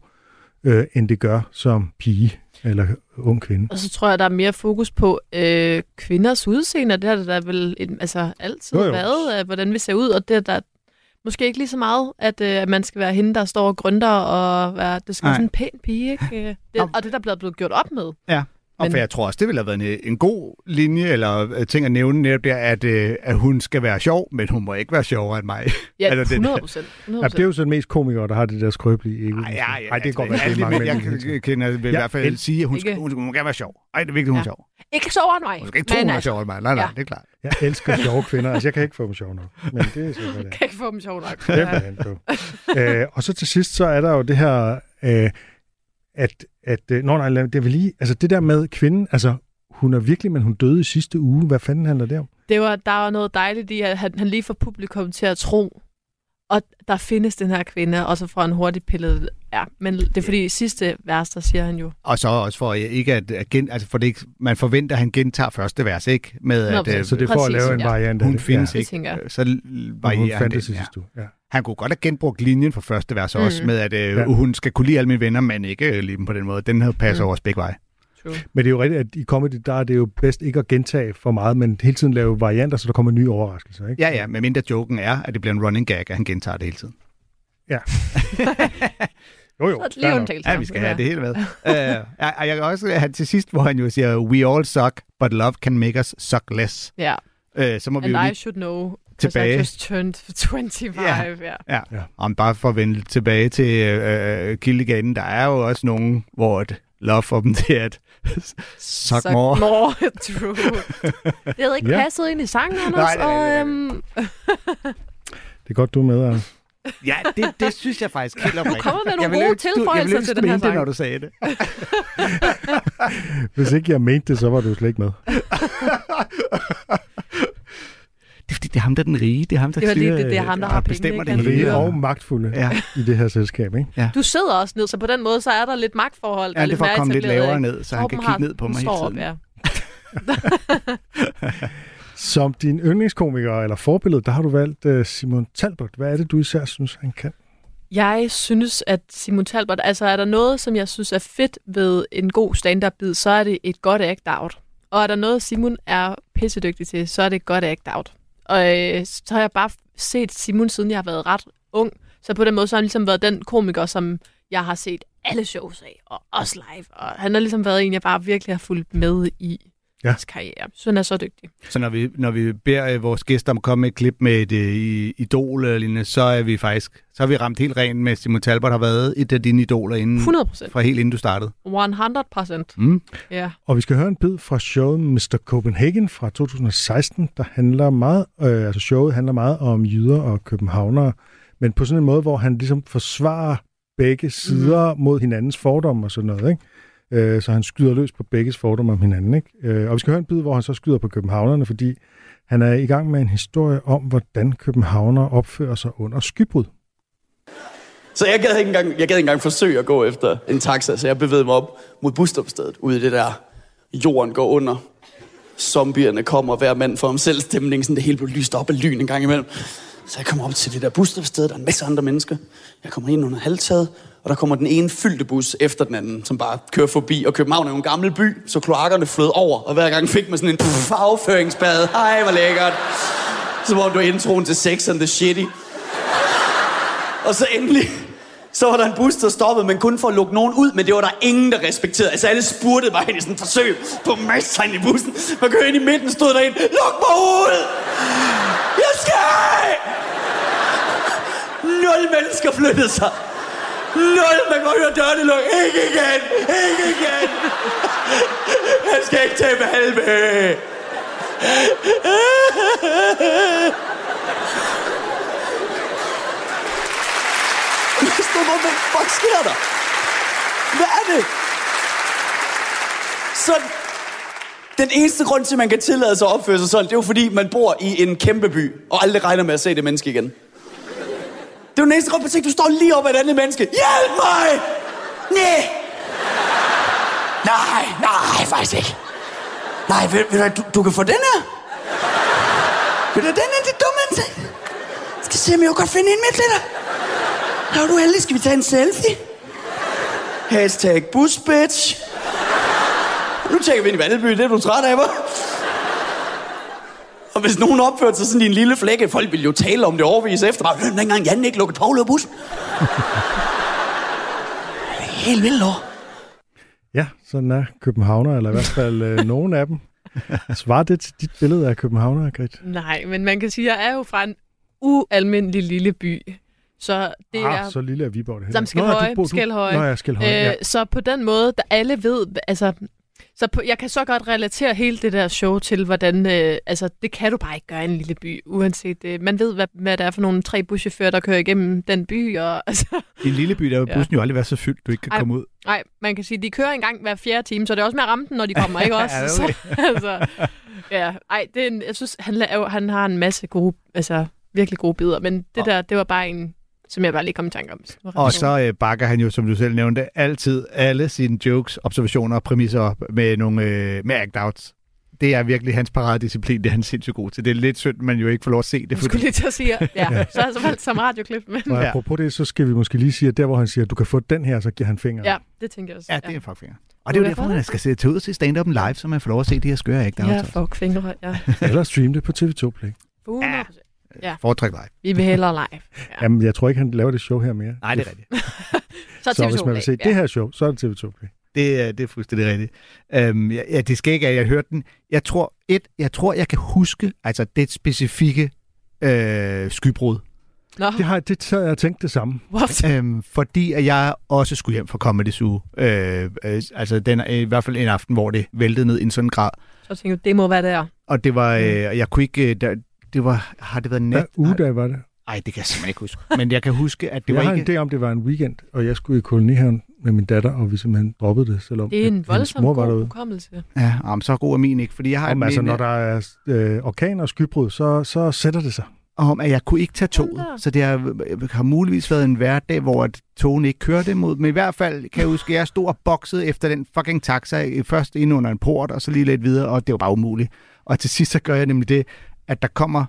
øh, end det gør som pige eller ung kvinde. Og så tror jeg, der er mere fokus på øh, kvinders udseende, det har der da vel en, altså, altid Jo, jo, været, øh, hvordan vi ser ud, og det er der måske ikke lige så meget, at, øh, at man skal være hende, der står og grønter, og være, det skal være sådan en pæn pige, ikke? Det, og det der er blevet blevet gjort op med. Ja. Og Men- for jeg tror også, det ville have været en, en god linje, eller øh, ting at nævne netop der, at, øh, at hun skal være sjov, men hun må ikke være sjovere end mig. Ja, Altså, det- 100 procent. Ja, det er jo så den mest komikere, der har det der skrøbelige ego. Ej, ja, ja, Ej, det kan godt være, det er mange. Jeg kan- vil i Ja, hvert fald el- sige, at hun, skal, Ikke? hun, hun må gerne være sjov. Ej, det er vigtigt, hun er Ja. sjov. Ikke så over mig. Hun skal ikke tro, hun er sjovere end mig. Nej, nej, Ja. det er klart. Jeg elsker sjove kvinder. Altså, jeg kan ikke få dem sjov nok. Men det er så, hvad det er. kan ikke få dem sjov nok. Er på. øh, og så til sidst, så er der jo det her, øh, at, at øh, nå, nej, det er vel lige, altså det der med kvinden, altså hun er virkelig, men hun døde i sidste uge. Hvad fanden handler det om? Det var, der var noget dejligt i, at han, han lige får publikum til at tro, og der findes den her kvinde, og så får han hurtigt pillet. Ja, men det er fordi i sidste vers, der siger han jo, Og så også for ikke at, at gen, altså for det ikke, man forventer, at han gentager første vers, ikke? Med Nå, at øh, Så det er for at lave en ja. variant af hun findes Det ikke. Øh, Så Ja, varierer hun fandt det ja. sidste uge. Ja. Han kunne godt have genbrugt linjen fra første vers også, Mm. med at øh, Ja. hun skal kunne lide alle mine venner, men ikke øh, lide dem på den måde. Den her passer Mm. også begge veje. true. Men det er jo rigtigt, at i comedy, der er det jo bedst ikke at gentage for meget, men hele tiden lave varianter, så der kommer nye overraskelser. Ikke? Ja, ja, men mindre joken er, at det bliver en running gag, at han gentager det hele tiden. Jo, jo. Så lige undtagelse. Ja, vi skal have det hele med. uh, ja, og jeg kan også have til sidst, hvor han jo siger, we all suck, but love can make us suck less. Ja, Uh, så må vi and jo I lige should know, tilbage. I just turned 25. Ja. Ja. ja. Ja. Om bare for at vende tilbage til øh, øh, kildeganen, der er jo også nogen, hvor et love for dem, det er at suck, Suck more. more. True. Det havde ikke Ja. passet ind i sangen, Anders. Nej, nej, nej, og, nej. øhm, Det er godt, du er med, Anders. Ja, det, det synes jeg faktisk helt oprigtigt. kommer med nogle gode du- tilføjelser til den du her mente det, sang. når du sagde det. Hvis ikke jeg mente det, så var du slet ikke med. Det er fordi, det er ham, der er den rige. Det er ham, der Det styrer, det, det er øh, ham, der har bestemmer pengene, det hele. og magtfulde Ja, i det her selskab, ikke? du sidder også ned, så på den måde, så er der lidt magtforhold. der ja det er for at komme lidt lavere ikke? ned, så han kan Torben kigge ned på mig hele står op, tiden. ja. Som din yndlingskomiker eller forbillede, der har du valgt uh, Simon Talbot. Hvad er det, du især synes, han kan? Jeg synes, at Simon Talbot, altså er der noget, som jeg synes er fedt ved en god stand-up-bid, så er det et godt act-out. Og er der noget, Simon er pissedygtig til, så er det et godt act-out. Og øh, så har jeg bare set Simon, siden jeg har været ret ung. Så på den måde, så har han ligesom været den komiker, som jeg har set alle shows af, og også live. Og han har ligesom været en, jeg bare virkelig har fulgt med i Ja. karriere. Så han er så dygtig. Så når vi, når vi beder øh, vores gæster om at komme med et klip med et øh, i- idol eller lignende, så er vi faktisk så har vi ramt helt rent med, Simon Talbot har været et af dine idoler inden, 100 procent. fra helt inden du startede. 100 procent. Mm. Ja. Og vi skal høre en bid fra showet Mr. Copenhagen fra 2016, der handler meget, øh, altså showet handler meget om jyder og københavnere, men på sådan en måde, hvor han ligesom forsvarer begge sider mm. mod hinandens fordomme og sådan noget, ikke? Øh, så han skyder løs på begges fordomme om hinanden, ikke? Øh, og vi skal høre en bid, hvor han så skyder på københavnerne, fordi han er i gang med en historie om, hvordan københavnere opfører sig under skybrud. Så jeg gad ikke engang, jeg gad ikke engang forsøge at gå efter en taxa, så jeg bevægede mig op mod busstopstedet, ude i det der, jorden går under. Zombierne kommer, hver mand for ham selv stemning, sådan det hele blev lyst op af lyn en gang imellem. Så jeg kommer op til det der busstopsted, der er en masse andre mennesker. Jeg kommer ind under halvtaget, og der kommer den ene fyldte bus efter den anden, som bare kører forbi. Og København er jo en gammel by, så kloakkerne flød over, og hver gang fik man sådan en pff, afføringsbad. Hej, hvor lækkert. Som om du er introen til Sex and the Shitty. Og så endelig, så var der en bus, der stoppede, men kun for at lukke nogen ud, men det var der ingen, der respekterede. Altså alle spurgte bare ind i sådan et forsøg på at i bussen. Man kører ind i midten, stod der en, luk mig ud! Jeg skal! Nul mennesker flyttede sig. Nul, man kan høre dørene lukke. Ikke igen! Ikke igen! Han skal ikke til Malmø! Stod bare, hvad fuck sker der? Hvad er det? Så den eneste grund til, at man kan tillade sig at opføre sig sådan, det er jo fordi, man bor i en kæmpe by, og aldrig regner med at se det menneske igen. Det er jo den eneste grund til, du står lige op af et andet menneske. Hjælp mig! Nej! Nej, nej, faktisk ikke. Nej, ved, ved du, du, kan få den her. Ved du, den er det dumme ting. Skal se, om jeg kan finde en med lidt. dig. Er du heldig. Skal vi tage en selfie? Hashtag busbitch. Nu tjekker vi ind i Vandeby. Det er du træt af, hva'? Og hvis nogen opførte sig sådan i en lille flække, folk ville jo tale om det overvis efter. Bare, hør, dengang Jan ikke lukkede Paul af bussen. Det er Helt vildt, år. Ja, sådan er københavner, eller i hvert fald øh, nogen af dem. Svarer det til dit billede af københavner, Grit? Nej, men man kan sige, at jeg er jo fra en ualmindelig lille by. Så det ah, er... så lille er Viborg det. Som Skelhøje, Nå, du bor- du- Skelhøje. Nå ja, Skelhøje, ja. Øh, så på den måde, der alle ved, altså, så på, jeg kan så godt relatere hele det der show til, hvordan, øh, altså, det kan du bare ikke gøre i en lille by, uanset, øh, man ved, hvad, hvad det er for nogle tre buschauffører, der kører igennem den by, og altså, I en lille by, der vil Ja. bussen jo aldrig være så fyldt, du ikke kan Ej. komme ud. nej, man kan sige, de kører en gang hver fjerde time, så det er også med at ramme den, når de kommer, ikke også? Ja, så, altså, ja, ej, det er en, jeg synes, han, la- jo- han har en masse gode, altså, virkelig gode bidder, men det Og- der, det var bare en, som jeg bare lige kom i tanke om. Og så øh, bakker han jo, som du selv nævnte, altid alle sine jokes, observationer og præmisser op med nogle øh, med act-outs. Det er virkelig hans paradedisciplin, det er han sindssygt god til. Det er lidt synd, man jo ikke får lov at se det. Jeg skulle lige til at sige, ja, så har jeg så valgt som radioklip, men Og Ja. apropos det, så skal vi måske lige sige, at der hvor han siger, at du kan få den her, så giver han fingeren. ja, det tænker jeg også. Ja, det er en fuckfinger. Og det er jo derfor, man skal se tage ud og se stand-up live, så man får lov at se de her skøre act-outs. Ja, fuck fingre, ja. Eller stream det på TV2 Play. 100 Foretræk live. Vi vil hellere live. Ja. Jamen, jeg tror ikke, han laver det show her mere. Nej, det er rigtigt. Så, Så TV2 hvis man vil se Play, det her show, så er det TV2 Play. Det, er- det er fuldstændig rigtigt. Øhm, ja, ja, det skal ikke, at jeg hørte den. Jeg tror, et, jeg tror, jeg kan huske, altså det specifikke øh, skybrud. Nå, Det har det sad jeg tænkt det samme. what? Øhm, fordi at jeg også skulle hjem fra Comedy Zoo. Øh, øh, altså den, øh, i hvert fald en aften, hvor det væltede ned i en sådan grad. Så tænker jeg, det må være der. Og det var, øh, jeg kunne ikke, øh, der, det var, har det været Hvad net? ugedag var det? Nej, det kan jeg simpelthen ikke huske. Men jeg kan huske, at det jeg var har ikke... en idé om, det var en weekend, og jeg skulle i kolonihaven med min datter, og vi simpelthen droppede det, selvom Det er en voldsom mor var god hukommelse. Ja, om så god er min ikke, fordi jeg har Om, altså, når der er øh, orkan og skybrud, så, så sætter det sig. om, at jeg kunne ikke tage toget. Så det har, har muligvis været en hverdag, hvor at togene ikke kørte imod. Men i hvert fald kan jeg huske, at jeg stod og boxede efter den fucking taxa. Først ind under en port, og så lige lidt videre, og det var bare umuligt. Og til sidst så gør jeg nemlig det, at der kommer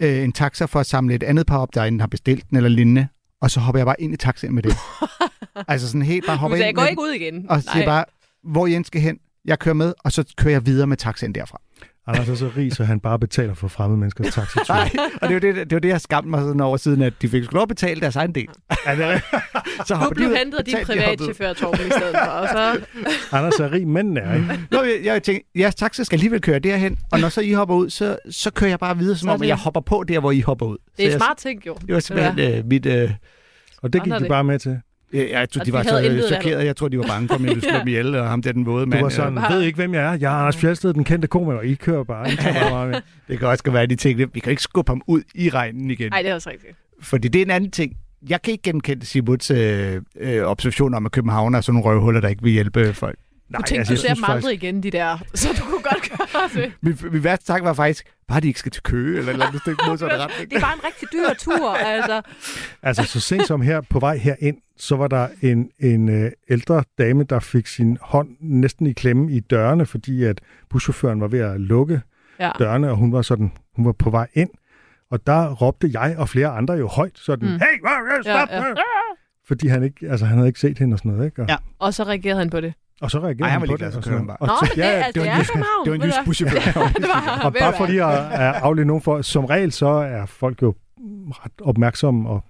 øh, en taxa for at samle et andet par op, der enten har bestilt den eller lignende. Og så hopper jeg bare ind i taxaen med det. altså sådan helt bare hopper sagde, ind jeg går ikke ud igen. og siger bare, hvor Jens skal hen. Jeg kører med, og så kører jeg videre med taxaen derfra. Anders er så rig, så han bare betaler for fremmede menneskers taxitur. Nej, og det er jo det, det, var det jeg skamte mig sådan over siden, at de fik sgu lov at betale deres egen del. Er? Så Du hopper de blev hentet af din privatchauffør, Torben, i stedet for. Og så, Anders er rig, men er ikke. Nå, jeg, jeg tænkte, jeres taxa skal alligevel køre derhen, og når så I hopper ud, så, så kører jeg bare videre, som Så er om det- jeg hopper på der, hvor I hopper ud. det er så et smart ting, jo. Jeg, det var simpelthen øh, mit... Øh, Og det gik er du bare med til. Jeg, jeg tror, de de var så valg. chokeret. Jeg tror, de var bange for, at jeg ville slå dem ihjel, og ham der den våde Du mand. var øh, sådan, ved ikke, hvem jeg er? Jeg er Anders Fjeldsted, den kendte komiker. I kører bare. I tager bare med. Det kan også godt være, at de tænkte, vi kan ikke skubbe ham ud i regnen igen. Nej, det er også rigtigt. Fordi det er en anden ting. Jeg kan ikke genkende Simuts øh, øh, observation om, at København er sådan nogle røvhuller, der ikke vil hjælpe folk. Du tænkte, altså, du jeg ser synes dem aldrig igen, de der. Så du kunne godt gøre det. Min, min værste tanke var faktisk, bare de ikke skal til Køge, eller et eller andet stykke modsat retning. Det er bare en rigtig dyr tur, altså. Altså, så sent som her på vej herind, så var der en, en øh, ældre dame, der fik sin hånd næsten i klemme i dørene, fordi at buschaufføren var ved at lukke Ja. dørene, og hun var sådan, hun var på vej ind. Og der råbte jeg og flere andre jo højt sådan, Mm. hey, stop! Ja, ja. Fordi han, ikke, altså, han havde ikke set hende og sådan noget, ikke? Og, Ja. Og så reagerede han på det. og så reagerede Ej, han var på det. og sådan han noget. Nå, Og så- det, ja, altså, det var det en er jysk- det var en ved jysk buschauffør. det var, Og bare fordi jeg er afledt nogen for, som regel så er folk jo ret opmærksomme og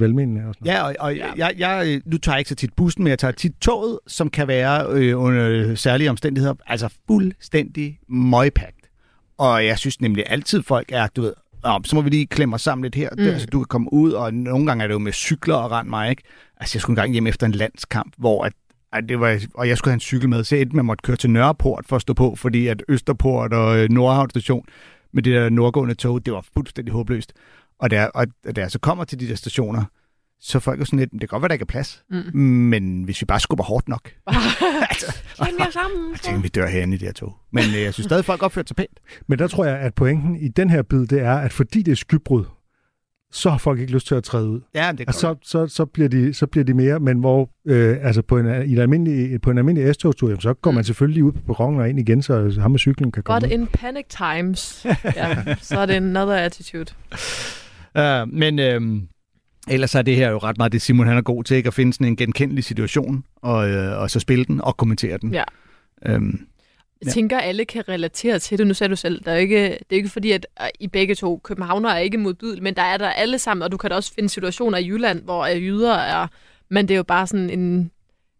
velmenende og sådan noget. Ja, og, og jeg, jeg, nu tager jeg ikke så tit bussen, men jeg tager tit toget, som kan være øh, under særlige omstændigheder, altså fuldstændig møgpagt. Og jeg synes nemlig altid, folk er, du ved, Nå, så må vi lige klemme os sammen lidt her, mm. der, så du kan komme ud, og nogle gange er det jo med cykler og rende mig, ikke? Altså, jeg skulle engang hjem efter en landskamp, hvor at, at det var, og jeg skulle have en cykel med, så at måtte køre til Nørreport for at stå på, fordi at Østerport og øh, Nordhavn station med det der nordgående tog, det var fuldstændig håbløst. Og da, jeg, og da jeg så kommer til de der stationer, så er folk jo sådan lidt, det kan godt være, der ikke er plads, Mm. men hvis vi bare skubber hårdt nok, altså, Kend jer sammen. jeg tænker, vi dør herinde i det her tog. Men øh, jeg synes stadig, folk opfører sig pænt. Men der tror jeg, at pointen i den her bid, det er, at fordi det er skybrud, så har folk ikke lyst til at træde ud. Ja, det er Og så, så, så, bliver de, så bliver de mere, men hvor, øh, altså på en, i en almindelig, på en almindelig S-togstur, jamen, så går Mm. man selvfølgelig ud på perronen og ind igen, så ham med cyklen kan komme Godt ud. in panic times. Ja, så er det another attitude. Uh, men øh, ellers er det her jo ret meget det, Simon han er god til, ikke? at finde sådan en genkendelig situation, og, øh, og så spille den og kommentere den. Ja. Øhm, Jeg Ja. tænker, alle kan relatere til det. Nu sagde du selv, der er jo ikke, det er ikke fordi, at I begge to københavner er ikke modbydelige, men der er der alle sammen, og du kan da også finde situationer i Jylland, hvor jyder er, men det er jo bare sådan en,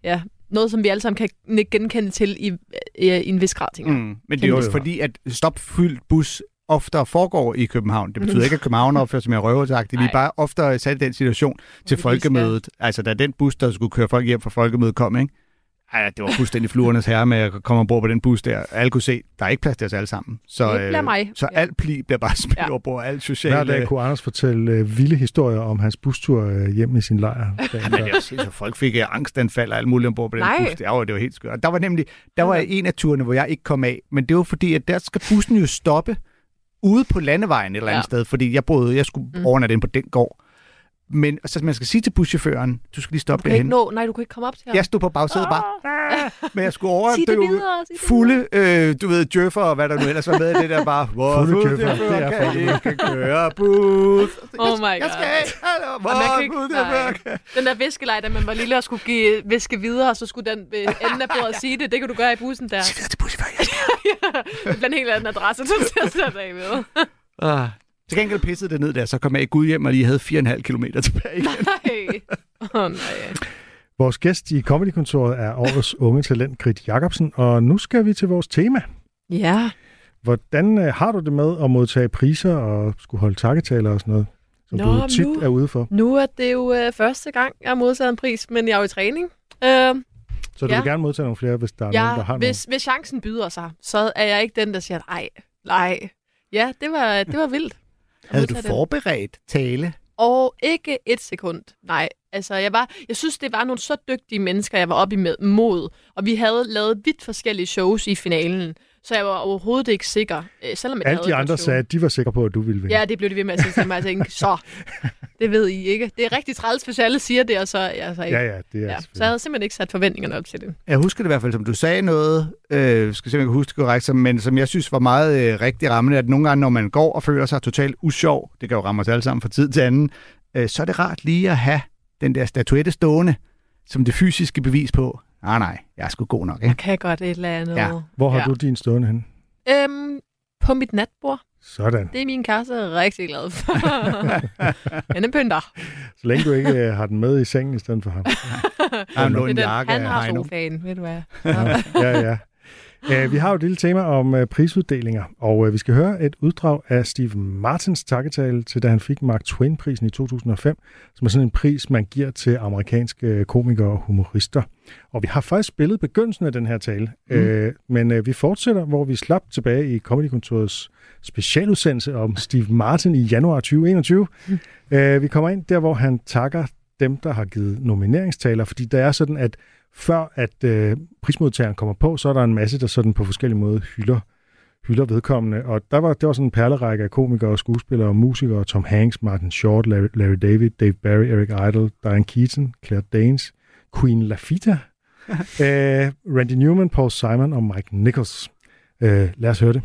ja, noget, som vi alle sammen kan nikke genkende til i, i, i en vis grad, tænker. Mm, men det er jo. fordi, at stopfyldt bus oftere foregår i København. Det betyder ikke, at København opfører sig mere røversagt. Vi er bare oftere sat i den situation til folkemødet. Altså, da den bus, der skulle køre folk hjem fra folkemødet, kom, ikke? Ej, det var fuldstændig fluernes herre med at komme ombord på den bus der. Alle kunne se, der er ikke plads til os alle sammen. Så, Det bliver mig. så Ja. alt pli bliver bare smidt Ja. ja. over bord. Alt Hver socialt. dag kunne Anders fortælle øh, vilde historier om hans bustur øh, hjem i sin lejr. Ja, men det så folk fik øh, angstanfald og alt muligt ombord på den Nej. bus. Det var, det var helt skørt. Der var nemlig der var en af turene, hvor jeg ikke kom af. Men det var fordi, at der skal bussen jo stoppe ude på landevejen et eller andet Ja. sted. Fordi jeg boede, jeg skulle mm. overnatte ind på den gård. Men så man skal sige til buschaufføren, du skal lige stoppe derhen. nå, nej, du kan ikke komme op til ham. Jeg stod på bagsædet bare, "Ah!" men jeg skulle Sig det overdøve videre, sig fulde, øh, du ved, djøffer og hvad der nu ellers var med i det der bare, hvor Fulde djøffer, det er kan ikke køre bus. Oh my Jeg god. skal af. Hallo, hvor ikke- nej. Den der viskelej, da man var lille og skulle give, viske videre, og så skulle den ved enden af bordet sige det. Det kan du gøre i bussen der. Sig videre til buschaufføren, jeg skal det bliver en helt anden adresse, du sætte af med. Ah. Til gengæld pissede det ned der, så kom jeg i Gud hjem, og lige havde 4,5 km tilbage igen. Nej. Åh, oh, nej. Vores gæst i Comedykontoret er årets unge talent, Grit Jacobsen, og nu skal vi til vores tema. Ja. Hvordan øh, har du det med at modtage priser og skulle holde takketaler og sådan noget, som Nå, du tit nu- er ude for? Nu er det jo øh, første gang, jeg har modtaget en pris, men jeg er jo i træning. Øh, Så du Ja. vil gerne modtage nogle flere, hvis der er nogen, der ja, har hvis, hvis chancen byder sig, så er jeg ikke den, der siger, nej, nej. Ja, det var, det var vildt. Havde du forberedt tale? Og ikke et sekund. Nej, altså jeg var, jeg synes, det var nogle så dygtige mennesker, jeg var oppe med mod. Og vi havde lavet vidt forskellige shows i finalen. Så jeg var overhovedet ikke sikker, øh, selvom jeg Alle havde de andre sagde, at de var sikre på, at du ville vinde. Ja, det blev de ved med at sige til mig. Jeg tænkte, så, det ved I ikke. Det er rigtig træls, hvis alle siger det, og så jeg så ikke. ja, ja, det er ja. Så jeg havde simpelthen ikke sat forventningerne op til det. Jeg husker det i hvert fald, som du sagde noget, øh, skal se, om jeg kan huske det korrekt, som, men som jeg synes var meget øh, rigtig rammende, at nogle gange, når man går og føler sig totalt usjov, det kan jo ramme os alle sammen fra tid til anden, øh, så er det rart lige at have den der statuette stående, som det fysiske bevis på, ah nej, jeg er sgu god nok, ikke? Jeg kan godt et eller andet. Ja. Hvor har Ja. du din stående hen? Øhm, på mit natbord. Sådan. Det er min kæreste rigtig glad for. Han er pynter. Så længe du ikke øh, har den med i sengen i stedet for ham. Han lå er en jakke han har sofaen, ved du hvad. ja, ja. Uh, vi har jo et lille tema om uh, prisuddelinger, og uh, vi skal høre et uddrag af Steve Martins takketale til, da han fik Mark Twain-prisen i 2005, som er sådan en pris, man giver til amerikanske komikere og humorister. Og vi har faktisk spillet begyndelsen af den her tale, mm. uh, men uh, vi fortsætter, hvor vi slap tilbage i Comedykontorets specialudsendelse om Steve Martin i januar 2021. Mm. Uh, vi kommer ind der, hvor han takker dem, der har givet nomineringstaler, fordi der er sådan, at før at øh, prismodtageren kommer på, så er der en masse, der sådan på forskellige måder hylder, hylder vedkommende. Og der var, det var sådan en perlerække af komikere og skuespillere og musikere. Tom Hanks, Martin Short, Larry, Larry David, Dave Barry, Eric Idle, Diane Keaton, Claire Danes, Queen Lafitte, øh, Randy Newman, Paul Simon og Mike Nichols. Øh, lad os høre det.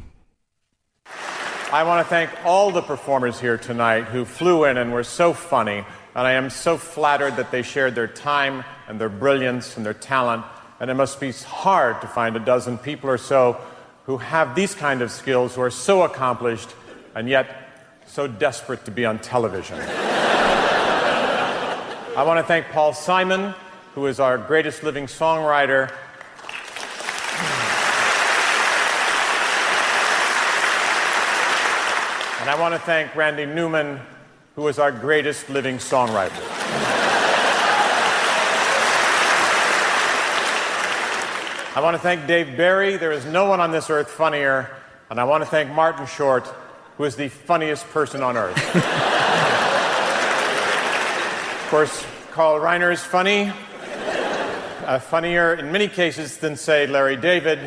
I want to thank all the performers here tonight who flew in and were so funny, and I am so flattered that they shared their time and their brilliance and their talent. And it must be hard to find a dozen people or so who have these kind of skills, who are so accomplished, and yet so desperate to be on television. I want to thank Paul Simon, who is our greatest living songwriter. And I want to thank Randy Newman, who is our greatest living songwriter. I want to thank Dave Barry. There is no one on this earth funnier. And I want to thank Martin Short, who is the funniest person on earth. of course, Carl Reiner is funny. Uh, funnier in many cases than, say, Larry David.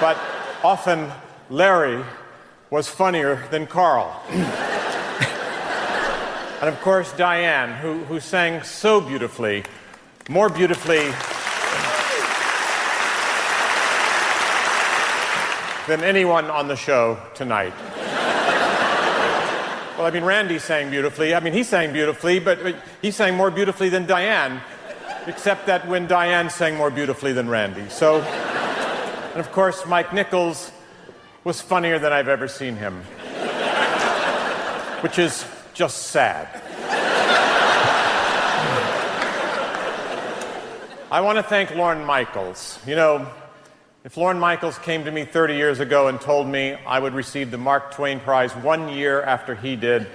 But often, Larry was funnier than Carl. and of course, Diane, who, who sang so beautifully, more beautifully than anyone on the show tonight. well, I mean, Randy sang beautifully. I mean, he sang beautifully, but but he sang more beautifully than Diane, except that when Diane sang more beautifully than Randy. So, and of course, Mike Nichols was funnier than I've ever seen him, which is just sad. I want to thank Lauren Michaels. You know, if Lauren Michaels came to me 30 years ago and told me I would receive the Mark Twain Prize one year after he did,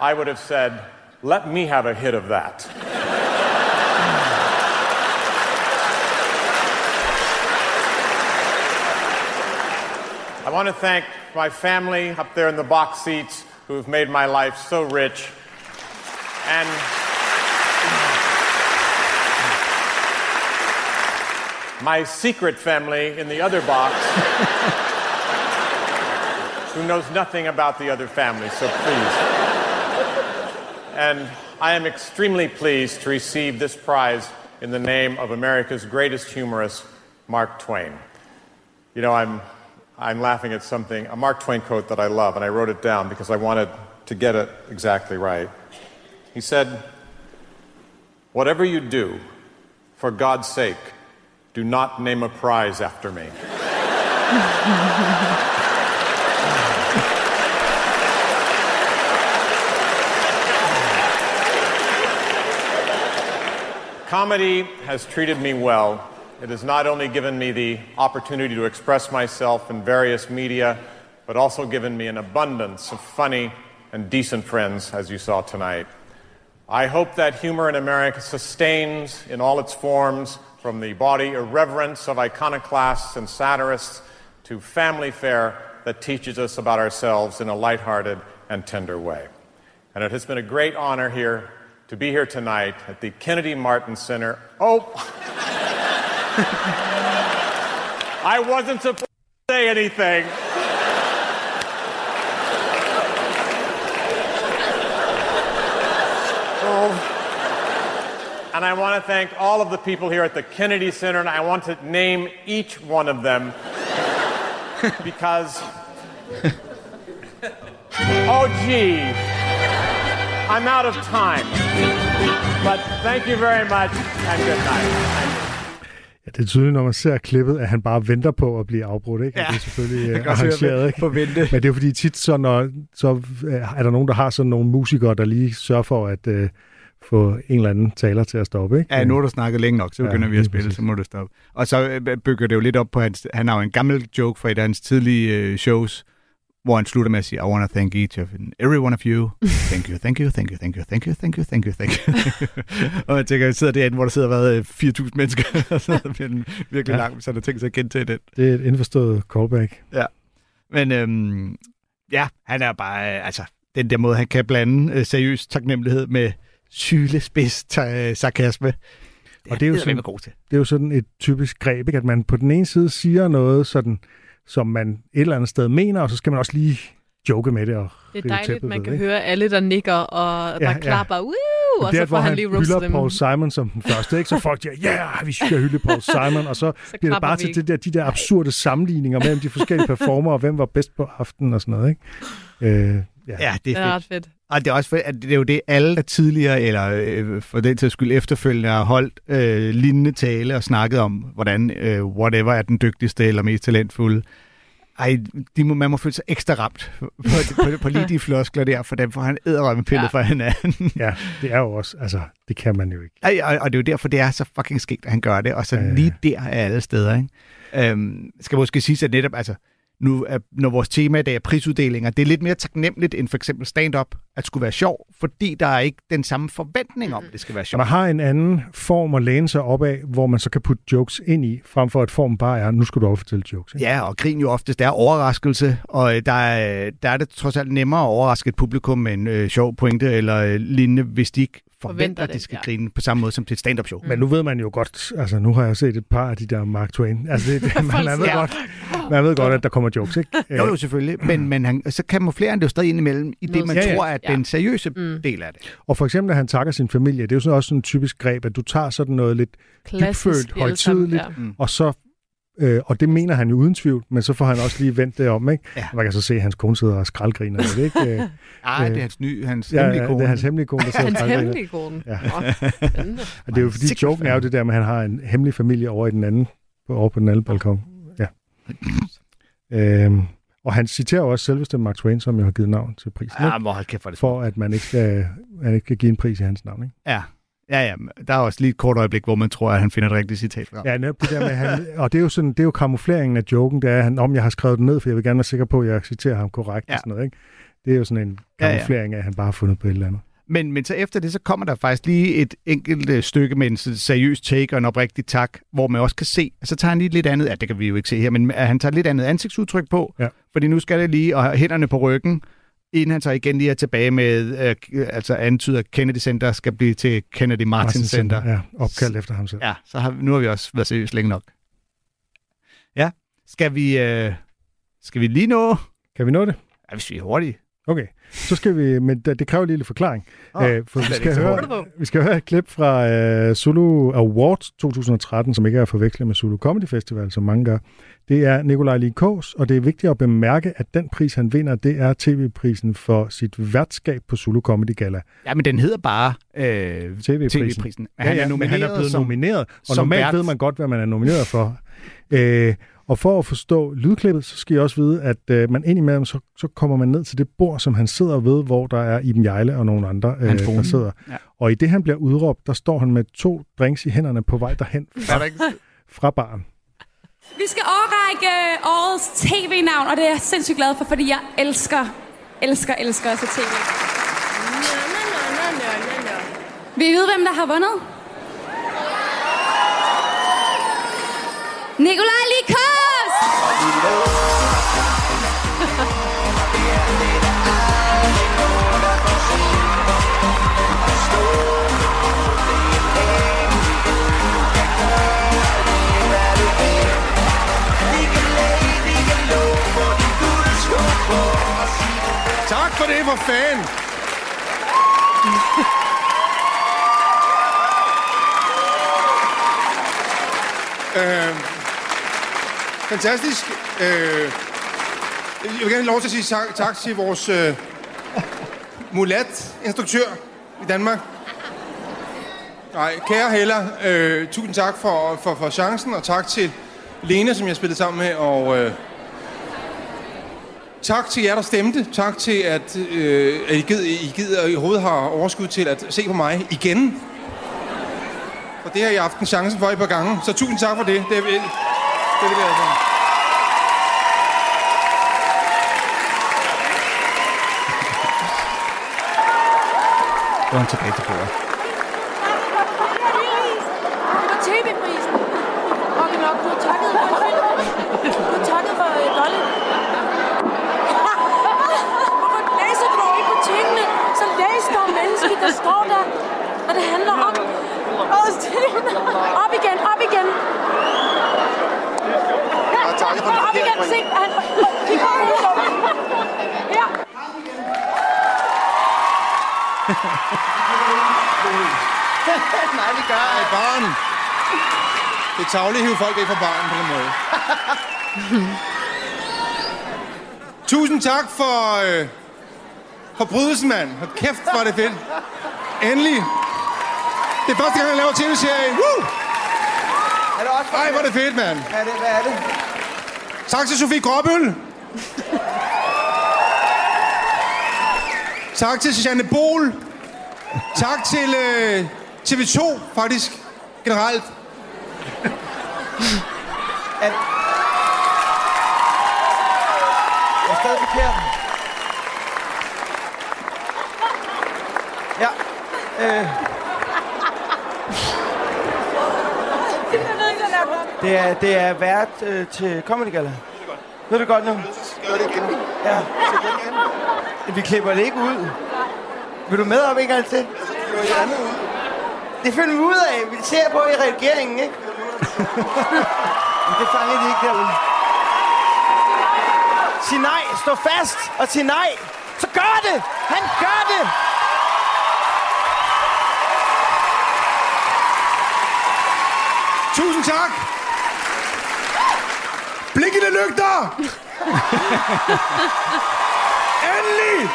I would have said, let me have a hit of that. I want to thank my family up there in the box seats who have made my life so rich. And my secret family in the other box who knows nothing about the other family, so please. And I am extremely pleased to receive this prize in the name of America's greatest humorist, Mark Twain. You know, I'm, I'm laughing at something, a Mark Twain quote that I love, and I wrote it down because I wanted to get it exactly right. He said, Whatever you do, for God's sake, do not name a prize after me. Comedy has treated me well. It has not only given me the opportunity to express myself in various media, but also given me an abundance of funny and decent friends, as you saw tonight. I hope that humor in America sustains in all its forms, from the body irreverence of iconoclasts and satirists to family fare that teaches us about ourselves in a lighthearted and tender way. And it has been a great honor here to be here tonight at the Kennedy Martin Center. Oh, I wasn't supposed to say anything. Oh. And I want to thank all of the people here at the Kennedy Center, and I want to name each one of them because. Oh, gee. I'm out of time. But thank you very much, and good night. Ja, det er tydeligt, når man ser klippet, at han bare venter på at blive afbrudt, ikke? Ja, det er selvfølgelig jeg øh, kan arrangeret, ikke? på vente. Men det er fordi tit, så, når, så øh, er der nogen, der har sådan nogle musikere, der lige sørger for at øh, få en eller anden taler til at stoppe, ikke? Ja, nu har du snakket længe nok, så Ja, begynder vi at spille, præcis. så må du stoppe. Og så øh, bygger det jo lidt op på hans... Han har jo en gammel joke fra et af hans tidlige øh, shows, hvor han slutter med at sige, I want to thank each of and every one of you. Thank you, thank you, thank you, thank you, thank you, thank you, thank you, thank you. og jeg tænker, jeg sidder derinde, hvor der sidder været øh, 4.000 mennesker, og så bliver den virkelig Ja. lang, så der tænkt sig at gentage den. Det er et indforstået callback. Ja. Men øhm, ja, han er bare, øh, altså, den der måde, han kan blande øh, seriøs taknemmelighed med sylespids ta- sarkasme. Det Og det er jo sådan- god til. Det er jo sådan et typisk greb, ikke? at man på den ene side siger noget, sådan, som man et eller andet sted mener, og så skal man også lige joke med det. Og Det er dejligt, tæppet man ved, kan ikke? høre alle, der nikker og der Ja, ja, ja. klapper. Woo! Og det så er, får hvor han lige roastet hylder dem. Paul Simon som den første, ikke? så folk siger, ja, yeah, vi skal hylde Paul Simon, og så, Så bliver det klapper bare til det der, de der absurde sammenligninger mellem de forskellige performer, og hvem var bedst på aftenen og sådan noget. Ikke? Øh, ja. Ja, det Det er er fedt. ret fedt. Og det er også fedt, at det er jo det, alle der tidligere, eller øh, for den til skyld efterfølgende, har holdt øh, lignende tale og snakket om, hvordan øh, whatever er den dygtigste eller mest talentfulde. Ej, de må, man må føle sig ekstra ramt på, på, på, på lige de floskler der, for dem får han æderrømme pillet Ja. fra hinanden. ja, det er jo også, altså, det kan man jo ikke. Ej, og, og det er jo derfor, det er så fucking skægt, at han gør det, og så ja. lige der er alle steder. Ikke? Øhm, skal måske sige, at netop, altså, nu er, når vores tema i dag er prisuddelinger, det er lidt mere taknemmeligt end for eksempel stand-up at skulle være sjov, fordi der er ikke den samme forventning om, at det skal være Og sjovt. man har en anden form at læne sig op af, hvor man så kan putte jokes ind i, frem for at formen bare er, nu skal du også fortælle jokes. Ikke? Ja, og grin jo oftest er overraskelse, og øh, der er, der er det trods alt nemmere at overraske et publikum med en øh, sjov pointe eller øh, lignende, hvis de ikke forventer, Forventer at de skal ja. grine på samme måde som til et stand-up show. Men nu ved man jo godt, altså nu har jeg set et par af de der Mark Twain. Altså det, det, man, man, ved siger- godt, man ved godt, at der kommer jokes, ikke? Jo, jo, selvfølgelig. Men, men han, så kamuflerer han det jo stadig indimellem i det, man Ja, ja. tror er Ja. den seriøse Mm. del af det. Og for eksempel, at han takker sin familie, det er jo sådan også sådan en typisk greb, at du tager sådan noget lidt Klassisk. dybfølt, højtideligt, ja. og så Øh, og det mener han jo uden tvivl, men så får han også lige vendt det om, ikke? Ja. Man kan så se, at hans kone sidder og skraldgriner lidt, ikke? Øh, Ej, Øh, det er hans, nye, hans ja, hemmelige ja, kone. det er hans hemmelige kone, der sidder og Hans hemmelige kone. Ja. Og det er jo fordi, joken er jo det der med, at han har en hemmelig familie over i den anden, på, over på den anden balkon. Ja. Øhm, og han citerer også selveste Mark Twain, som jo har givet navn til prisen, Ja, ikke? hvor hold kæft for det. for at man ikke skal, man ikke skal give en pris i hans navn. Ikke? Ja. Ja, ja. Der er også lige et kort øjeblik, hvor man tror, at han finder et rigtigt citat frem. Ja, netop det der med, han, og det er jo sådan, det er jo kamufleringen af joken, det er, han, om jeg har skrevet det ned, for jeg vil gerne være sikker på, at jeg citerer ham korrekt Ja. og sådan noget, ikke? Det er jo sådan en kamuflering af, at han bare har fundet på et eller andet. Men, men så efter det, så kommer der faktisk lige et enkelt øh, stykke med en seriøs take og en oprigtig tak, hvor man også kan se, så tager han lige lidt andet, ja, det kan vi jo ikke se her, men han tager lidt andet ansigtsudtryk på, Ja. Fordi nu skal det lige, og hænderne på ryggen, inden han så igen lige er tilbage med, øh, altså antyder, at Kennedy Center skal blive til Kennedy Martin Center. Ja, opkaldt efter ham selv. Ja, så har, nu har vi også været seriøst længe nok. Ja, skal vi, øh, skal vi lige nå? Kan vi nå det? Ja, hvis vi er hurtige. Okay, så skal vi, men det det kræver lige lidt forklaring. Åh, øh, for vi skal, høre, vi skal høre et klip fra øh, Zulu Awards 2013, som ikke er at forveksle med Zulu Comedy Festival, som mange gør. Det er Nikolaj Likos, og det er vigtigt at bemærke, at den pris, han vinder, det er tv-prisen for sit værtskab på Zulu Comedy Gala. Ja, men den hedder bare øh, TV-prisen. TV-prisen. Ja, ja, men han er blevet som- nomineret, og som normalt vært. ved man godt, hvad man er nomineret for. Øh, og for at forstå lydklippet, så skal I også vide, at øh, man indimellem, så, så kommer man ned til det bord, som han sidder ved, hvor der er Iben Jejle og nogle andre, øh, der sidder. Ja. Og i det, han bliver udråbt, der står han med to drinks i hænderne på vej derhen Er der ikke... fra baren. Vi skal overrække årets tv-navn, og det er jeg sindssygt glad for, fordi jeg elsker, elsker, elsker at se tv. Vil I vide, hvem der har vundet? Nikolaj Likos! For det, for fan. øh, fantastisk. Øh, jeg vil gerne have lov til at sige tak, tak til vores øh, mulat-instruktør i Danmark. Nej, kære Hella, øh, tusind tak for, for, for chancen, og tak til Lene, som jeg spillede sammen med, og øh, tak til jer, der stemte. Tak til, at, øh, at I, gider, I gider i hovedet har overskud til at se på mig igen. For det har I haft en chance for et par gange, så tusind tak for det. Det er, det, det, vil jeg altså. Nu er han tilbage til bordet. Det var tv-prisen. Hold nok, du har takket for en film. Du har takket for uh, Dolly. Hvorfor læser du dog ikke på tingene? Så læs dog mennesket, der står der, hvad det handler om. Åh, Stine. Op igen, op igen. Ja, op igen, se. Han, kig på hovedet. Ja. Nej, vi gør det. barn. Det er tavligt at hive folk væk fra baren på den måde. Tusind tak for, øh, for brydelsen, mand. Hold kæft, hvor er det fedt. Endelig. Det er første gang, jeg laver tv-serie. Woo! Er det også Ej, hvor er det fedt, mand. Hvad er det? Hvad er det? Tak til Sofie Gråbøl. Tak til Susanne Bol. Tak til øh, TV2, faktisk, generelt. Er, er stadig forkert? Ja. Øh. Det er, det er vært øh, til Comedy Gala. Ved du godt nu? Gør det igen. Ja. Vi klipper det ikke ud. Vil du med op en gang til? Det finder vi ud af. Vi ser på i redigeringen, ikke? Men det fanger de ikke derude. Sig nej. Stå fast og sig nej. Så gør det! Han gør det! Tusind tak. Lygter. Endelig.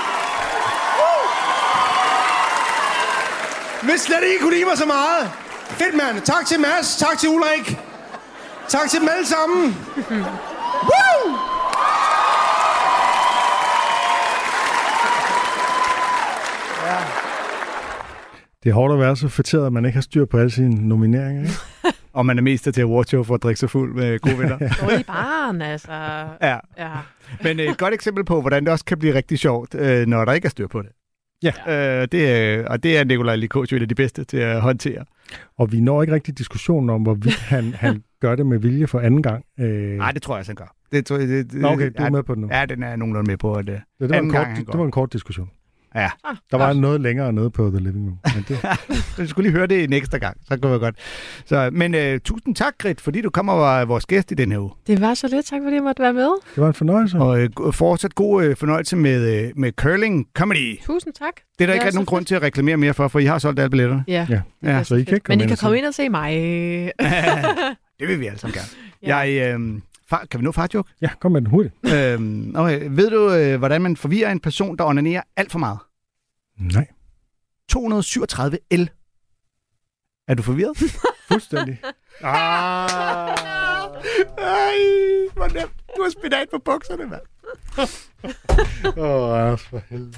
Woo! Hvis slet ikke kunne lide mig så meget. Fedt, mand. Tak til Mads. Tak til Ulrik. Tak til dem alle sammen. Woo! Det er hårdt at være så fatteret, at man ikke har styr på alle sine nomineringer. Ikke? Og man er mest til awardshow for at drikke sig fuld med gode venner. Dårlig barn, altså. Ja. ja. Men et godt eksempel på, hvordan det også kan blive rigtig sjovt, øh, når der ikke er styr på det. Ja. Øh, det er, og det er Nikolaj Likosio et af de bedste til at håndtere. Og vi når ikke rigtig diskussionen om, hvorvidt han, han gør det med vilje for anden gang. Øh, Nej, det tror jeg, også, han gør. Det, tror jeg, det, det, Nå, okay, du er ja, med på det nu. Ja, den er jeg nogenlunde med på. At, det, det, det, var en kort, det var en kort diskussion. Ja. Der var noget længere nede på The Living Room. Men det, Du skulle lige høre det en ekstra gang, så kunne det godt. Så, men uh, tusind tak, Grit, fordi du kommer og var vores gæst i den her uge. Det var så lidt. Tak, fordi jeg måtte være med. det var en fornøjelse. Og uh, fortsat god uh, fornøjelse med, uh, med curling comedy. Tusind tak. Det er der Det ikke er nogen grund til at reklamere mere for, for I har solgt alle billetterne. Ja. Ja. Ja, så I kan ikke Men komme I ind kan og se komme ind og se mig. Det vil vi alle sammen gerne. Ja. Jeg, øh, far, kan vi nå farjoke? Ja, kom med den hurtigt. øhm, okay. Ved du, øh, hvordan man forvirrer en person, der onanerer alt for meget? Nej, 237 L. Er du forvirret? fuldstændig. ah. Ej, hvor nemt. Du har spinat på bukserne, mand. Åh, oh, for helvede.